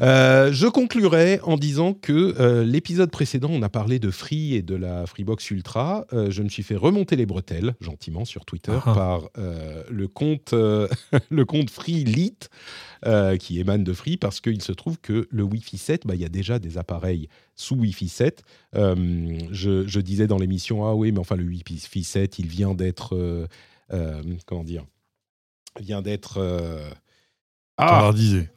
Euh, je conclurai en disant que euh, l'épisode précédent, on a parlé de Free et de la Freebox Ultra. Euh, je me suis fait remonter les bretelles, gentiment, sur Twitter, ah. par le, compte, le compte Free Lite, qui émane de Free, parce qu'il se trouve que le Wi-Fi 7, bah, il y a déjà des appareils sous Wi-Fi 7. Je, je, disais dans l'émission, ah oui, mais enfin, le Wi-Fi 7, il vient d'être... comment dire vient d'être... Ah, standardisé,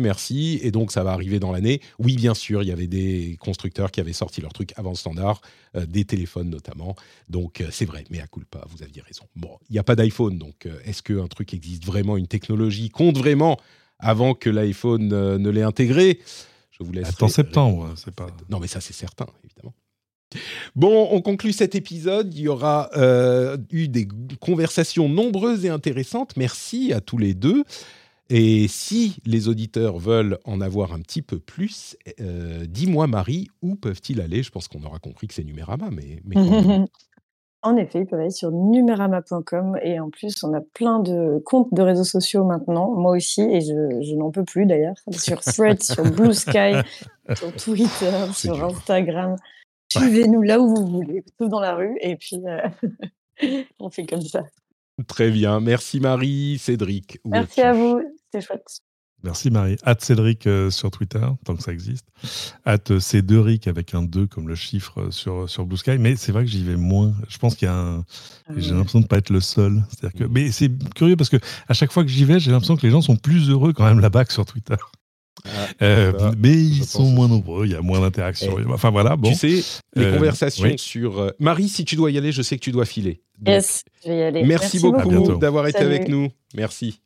merci, et donc ça va arriver dans l'année. Oui, bien sûr, il y avait des constructeurs qui avaient sorti leur truc avant le standard, euh, des téléphones notamment. Donc euh, c'est vrai, mais à pas, vous aviez raison. Bon, il n'y a pas d'iPhone, donc euh, est-ce qu'un truc existe vraiment, une technologie compte vraiment avant que l'iPhone ne l'ait intégré? Je vous laisse. En septembre, c'est pas. Non, mais ça c'est certain, évidemment. Bon, on conclut cet épisode. Il y aura eu des conversations nombreuses et intéressantes. Merci à tous les deux. Et si les auditeurs veulent en avoir un petit peu plus, euh, dis-moi Marie, où peuvent-ils aller? Je pense qu'on aura compris que c'est Numérama, mais, En effet, ils peuvent aller sur numérama.com et en plus, on a plein de comptes de réseaux sociaux maintenant, moi aussi, et je, n'en peux plus d'ailleurs, sur Threads, sur Blue Sky, sur Twitter, sur Instagram. Suivez-nous là où vous voulez, tout dans la rue, et puis euh, on fait comme ça. Très bien. Merci Marie. Cédric. Merci à vous. C'est chouette. Merci Marie. At Cédric euh, sur Twitter, tant que ça existe. At euh, Cédric avec un 2 comme le chiffre euh, sur, sur Blue Sky. Mais c'est vrai que j'y vais moins. Je pense qu'il y a un. Ah j'ai l'impression de ne pas être le seul. C'est-à-dire que... Mais c'est curieux parce que à chaque fois que j'y vais, j'ai l'impression que les gens sont plus heureux quand même là-bas que sur Twitter. Ah, euh, bah, mais ils sont moins nombreux, il y a moins d'interactions. Enfin voilà, bon. Tu sais, les euh, conversations sur. Euh, Marie, si tu dois y aller, je sais que tu dois filer. yes, je vais y aller. Merci, beaucoup d'avoir été avec nous. Merci.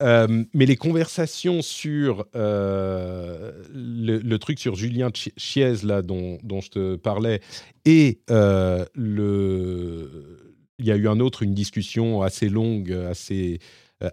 Mais les conversations sur le, truc sur Julien Chiez, là, dont, dont, je te parlais, et le. Il y a eu un autre, une discussion assez longue, assez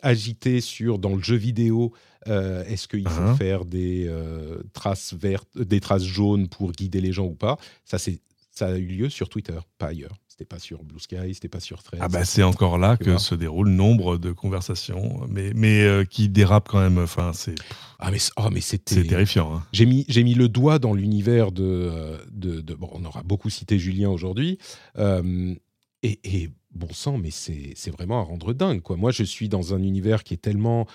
agitée sur dans le jeu vidéo euh, est-ce qu'il faut uh-huh. faire des euh, traces vertes, des traces jaunes pour guider les gens ou pas? Ça, c'est ça a eu lieu sur Twitter, pas ailleurs. C'était pas sur Blue Sky, c'était pas sur Threads. Ah bah c'est encore là que se déroulent nombre de conversations, mais mais euh, qui dérapent quand même. Enfin c'est. Ah mais oh, mais c'était. C'est terrifiant. Hein. J'ai mis j'ai mis le doigt dans l'univers de, de, bon on aura beaucoup cité Julien aujourd'hui et, et, bon sang mais c'est c'est vraiment à rendre dingue quoi. Moi je suis dans un univers qui est tellement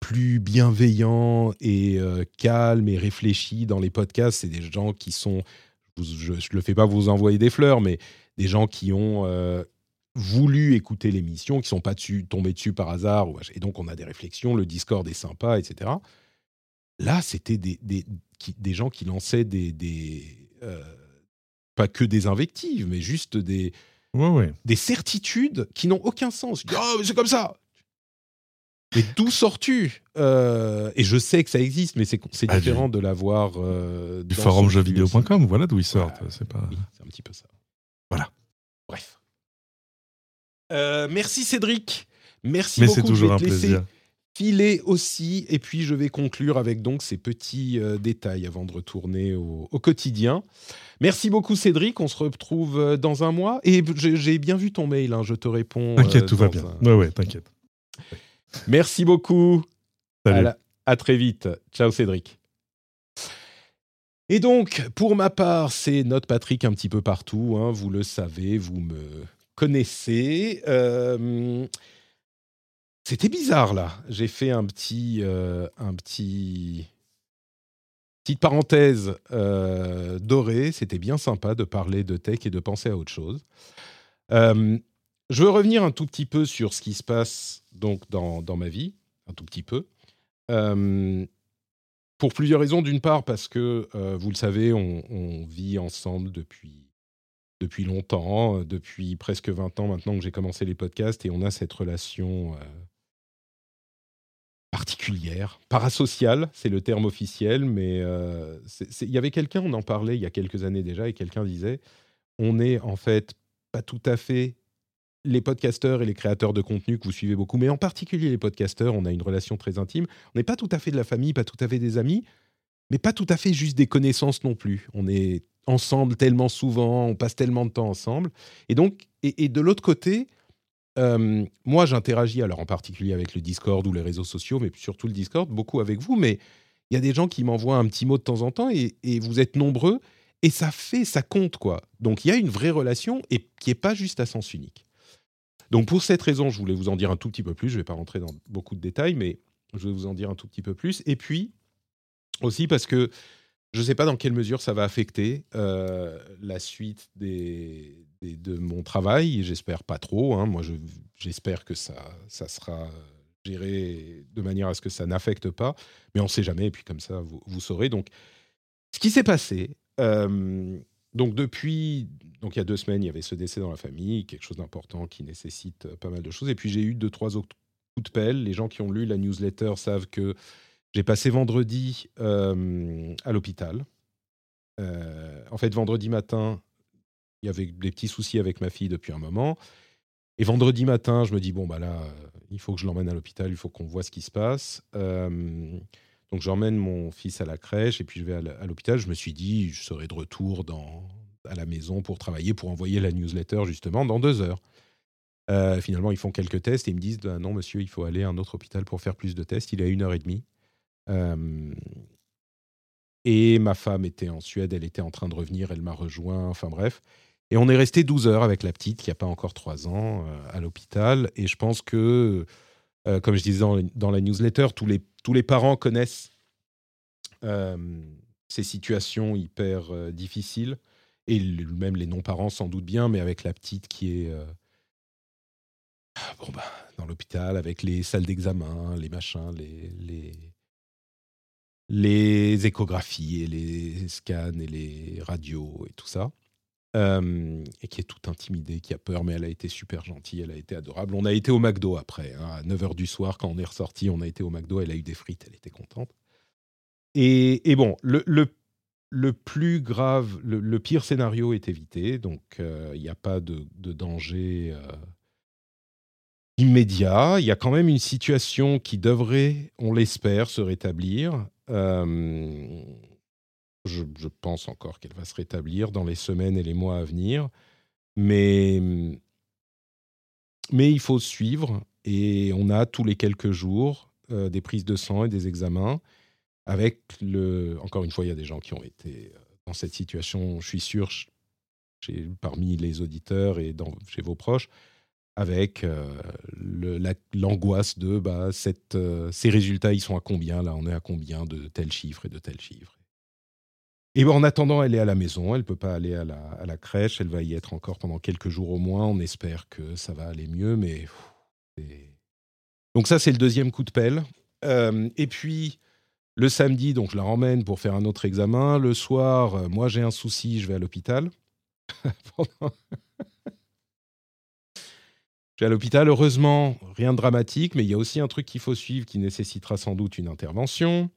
plus bienveillant et euh, calme et réfléchi dans les podcasts. C'est des gens qui sont, je ne le fais pas vous envoyer des fleurs, mais des gens qui ont euh, voulu écouter l'émission, qui sont pas dessus, tombés dessus par hasard. Et donc, on a des réflexions, le Discord est sympa, etc. Là, c'était des, des, des, gens qui lançaient des... des euh, pas que des invectives, mais juste des, des certitudes qui n'ont aucun sens. Oh, c'est comme ça mais d'où sors-tu euh, Et je sais que ça existe, mais c'est ah, différent de l'avoir. Euh, du forum jeuxvideo.com, voilà d'où ils sortent. c'est pas... un petit peu ça. Voilà. Bref. Euh, merci Cédric. Merci mais beaucoup. c'est toujours un plaisir. Filer aussi, et puis je vais conclure avec donc ces petits détails avant de retourner au, quotidien. Merci beaucoup Cédric, on se retrouve dans un mois. Et j'ai bien vu ton mail, hein, je te réponds. T'inquiète, tout va bien. Ouais, ouais, t'inquiète. Merci beaucoup. À, très vite. Ciao Cédric. Et donc, pour ma part, c'est notre Patrick un petit peu partout. Hein, vous le savez, vous me connaissez. Euh, c'était bizarre là. J'ai fait un petit, euh, un petit, petite parenthèse euh, dorée. C'était bien sympa de parler de tech et de penser à autre chose. Je veux revenir un tout petit peu sur ce qui se passe donc dans, dans ma vie, un tout petit peu. Euh, pour plusieurs raisons. D'une part, parce que, euh, vous le savez, on, vit ensemble depuis, depuis longtemps, depuis presque 20 ans maintenant que j'ai commencé les podcasts, et on a cette relation euh, particulière, parasociale, c'est le terme officiel, mais euh, il y avait quelqu'un, on en parlait il y a quelques années déjà, et quelqu'un disait, on est en fait pas tout à fait les podcasteurs et les créateurs de contenu que vous suivez beaucoup, mais en particulier les podcasteurs, on a une relation très intime. On n'est pas tout à fait de la famille, pas tout à fait des amis, mais pas tout à fait juste des connaissances non plus. On est ensemble tellement souvent, on passe tellement de temps ensemble. Et donc, et, de l'autre côté, euh, moi j'interagis alors en particulier avec le Discord ou les réseaux sociaux, mais surtout le Discord, beaucoup avec vous, mais il y a des gens qui m'envoient un petit mot de temps en temps et, et vous êtes nombreux et ça fait, ça compte quoi. Donc il y a une vraie relation et qui est pas juste à sens unique. Donc pour cette raison, je voulais vous en dire un tout petit peu plus. Je ne vais pas rentrer dans beaucoup de détails, mais je vais vous en dire un tout petit peu plus. Et puis aussi parce que je ne sais pas dans quelle mesure ça va affecter euh, la suite de mon travail. J'espère pas trop. Hein. Moi, j'espère que ça, sera géré de manière à ce que ça n'affecte pas. Mais on ne sait jamais. Et puis comme ça, vous, vous saurez. Donc, ce qui s'est passé, euh, donc depuis, donc il y a deux semaines, il y avait ce décès dans la famille, quelque chose d'important qui nécessite euh, pas mal de choses. Et puis j'ai eu deux, trois autres coups de pelle. Les gens qui ont lu la newsletter savent que j'ai passé vendredi euh, à l'hôpital. en fait, vendredi matin, il y avait des petits soucis avec ma fille depuis un moment. Et vendredi matin, je me dis, bon, bah là, il faut que je l'emmène à l'hôpital, il faut qu'on voit ce qui se passe. Donc j'emmène mon fils à la crèche et puis je vais à l'hôpital. Je me suis dit, je serai de retour à la maison pour travailler, pour envoyer la newsletter justement dans deux heures. Euh, finalement, ils font quelques tests et ils me disent bah non, monsieur, il faut aller à un autre hôpital pour faire plus de tests. Il est à une heure et demie. Euh, et ma femme était en Suède, elle était en train de revenir, elle m'a rejoint, enfin bref. Et on est resté 12 heures avec la petite qui n'a pas encore 3 ans euh, à l'hôpital. Et je pense que euh, comme je disais dans, la newsletter, tous les, tous les parents connaissent euh, ces situations hyper euh, difficiles. Et même les non-parents s'en doutent bien, mais avec la petite qui est bon, bah, dans l'hôpital, avec les salles d'examen, les machins, les, les, les échographies et les scans et les radios et tout ça. Euh, et qui est toute intimidée, qui a peur, mais elle a été super gentille, elle a été adorable. On a été au McDo après, hein, à 9h du soir, quand on est ressorti, on a été au McDo, elle a eu des frites, elle était contente. Et, bon, le, plus grave, le, pire scénario est évité, donc euh, il n'y a pas de, danger euh, immédiat. Il y a quand même une situation qui devrait, on l'espère, se rétablir je, pense encore qu'elle va se rétablir dans les semaines et les mois à venir. Mais, mais il faut suivre et on a tous les quelques jours euh, des prises de sang et des examens. Avec le, encore une fois, il y a des gens qui ont été euh, dans cette situation, je suis sûr, parmi les auditeurs et chez vos proches, avec euh, l'angoisse de bah, ces résultats, ils sont à combien? Là, on est à combien de tel chiffre et de tel chiffre? Et en attendant, elle est à la maison, elle ne peut pas aller à la, crèche, elle va y être encore pendant quelques jours au moins. On espère que ça va aller mieux, mais. donc, ça, c'est le deuxième coup de pelle. Euh, et puis, le samedi, donc je la ramène pour faire un autre examen. Le soir, euh, moi, j'ai un souci, je vais à l'hôpital. Je vais à l'hôpital, heureusement, rien de dramatique, mais il y a aussi un truc qu'il faut suivre qui nécessitera sans doute une intervention.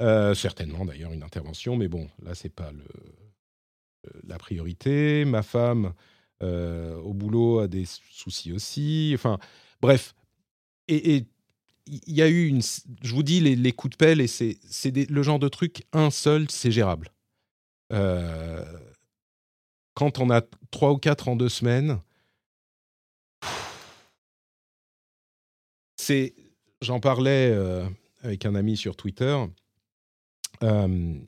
Euh, certainement d'ailleurs une intervention, mais bon, là c'est pas le, la priorité. Ma femme euh, au boulot a des soucis aussi. Enfin, bref. Et il y a eu une. Je vous dis les, coups de pelle et c'est le genre de truc un seul, c'est gérable. Euh, quand on a trois ou quatre en deux semaines, c'est. J'en parlais avec un ami sur Twitter je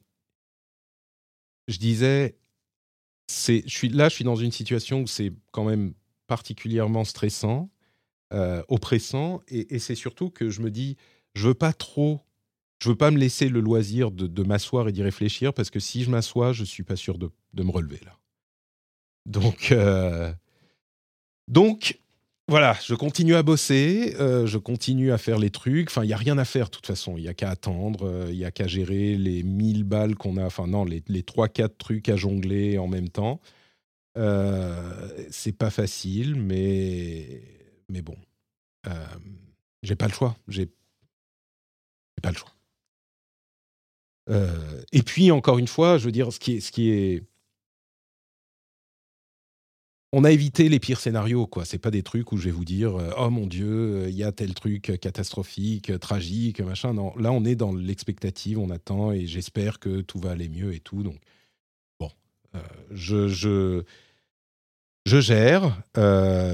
disais, je suis là, je suis dans une situation où c'est quand même particulièrement stressant, euh, oppressant, et, c'est surtout que je me dis, je veux pas trop, je veux pas me laisser le loisir de, m'asseoir et d'y réfléchir parce que si je m'assois, je suis pas sûr de, de me relever là. Donc, euh, donc voilà, je continue à bosser, euh, je continue à faire les trucs. Enfin, il n'y a rien à faire de toute façon. Il n'y a qu'à attendre, euh, il n'y a qu'à gérer les 1000 balles qu'on a, enfin non, les, les 3-4 trucs à jongler en même temps. Euh, c'est pas facile, mais, mais bon. Euh, j'ai pas le choix. J'ai pas le choix. Euh, et puis, encore une fois, je veux dire, ce qui ce qui est on a évité les pires scénarios, quoi. C'est pas des trucs où je vais vous dire, euh, oh mon Dieu, euh, il y a tel truc catastrophique, tragique, machin. Non, là, on est dans l'expectative, on attend et j'espère que tout va aller mieux et tout. Donc, bon, je, je, je gère.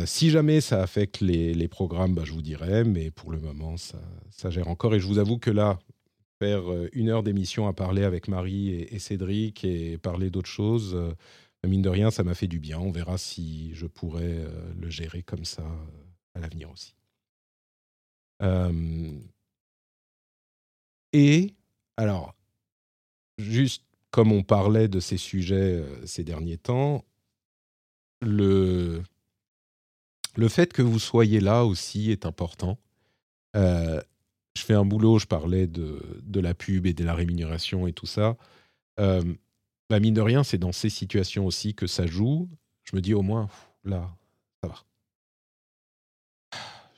si jamais ça affecte les, les programmes, bah, je vous dirai, mais pour le moment, ça, ça gère encore. Et je vous avoue que là, faire une heure d'émission à parler avec Marie et, Cédric et parler d'autres choses, euh, mine de rien, ça m'a fait du bien. On verra si je pourrais euh, le gérer comme ça euh, à l'avenir aussi. et alors, juste comme on parlait de ces sujets ces derniers temps, le, le fait que vous soyez là aussi est important je fais un boulot, je parlais de, de, la pub et de la rémunération et tout ça. Euh, bah mine de rien, c'est dans ces situations aussi que ça joue. Je me dis au moins, là, ça va.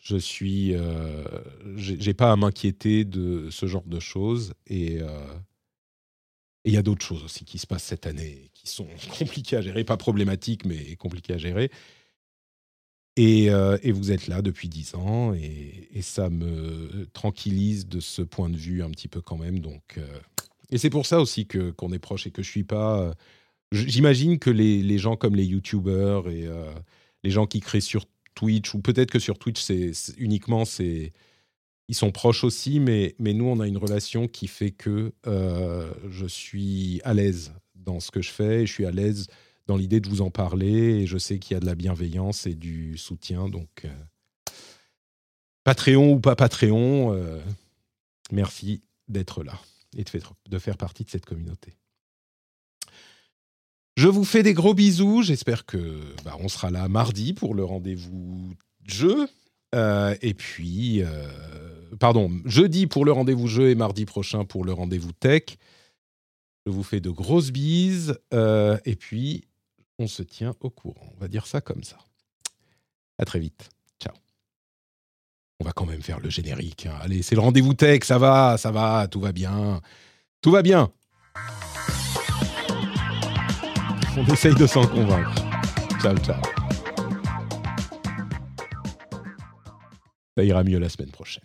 Je suis, euh, j'ai pas à m'inquiéter de ce genre de choses et euh, il y a d'autres choses aussi qui se passent cette année qui sont compliquées à gérer, pas problématiques mais compliquées à gérer. Euh, et, vous êtes là depuis dix ans et, ça me tranquillise de ce point de vue un petit peu quand même. Donc, euh, et c'est pour ça aussi que qu'on est proche et que je suis pas. Euh, j'imagine que les, les, gens comme les YouTubers et les gens qui créent sur Twitch ou peut-être que sur Twitch c'est uniquement c'est ils sont proches aussi, mais mais nous on a une relation qui fait que je suis à l'aise dans ce que je fais et je suis à l'aise dans l'idée de vous en parler. Et je sais qu'il y a de la bienveillance et du soutien. Donc, euh, Patreon ou pas Patreon, euh, merci d'être là et de faire, partie de cette communauté. Je vous fais des gros bisous. J'espère que bah, on sera là mardi pour le rendez-vous jeu. Euh, et puis, pardon, jeudi pour le rendez-vous jeu et mardi prochain pour le rendez-vous tech. Je vous fais de grosses bises. et puis, on se tient au courant. On va dire ça comme ça. À très vite. On va quand même faire le générique. Hein. Allez, c'est le rendez-vous tech, ça va, ça va, tout va bien. Tout va bien. On essaye de s'en convaincre. Ciao, ciao. Ça ira mieux la semaine prochaine.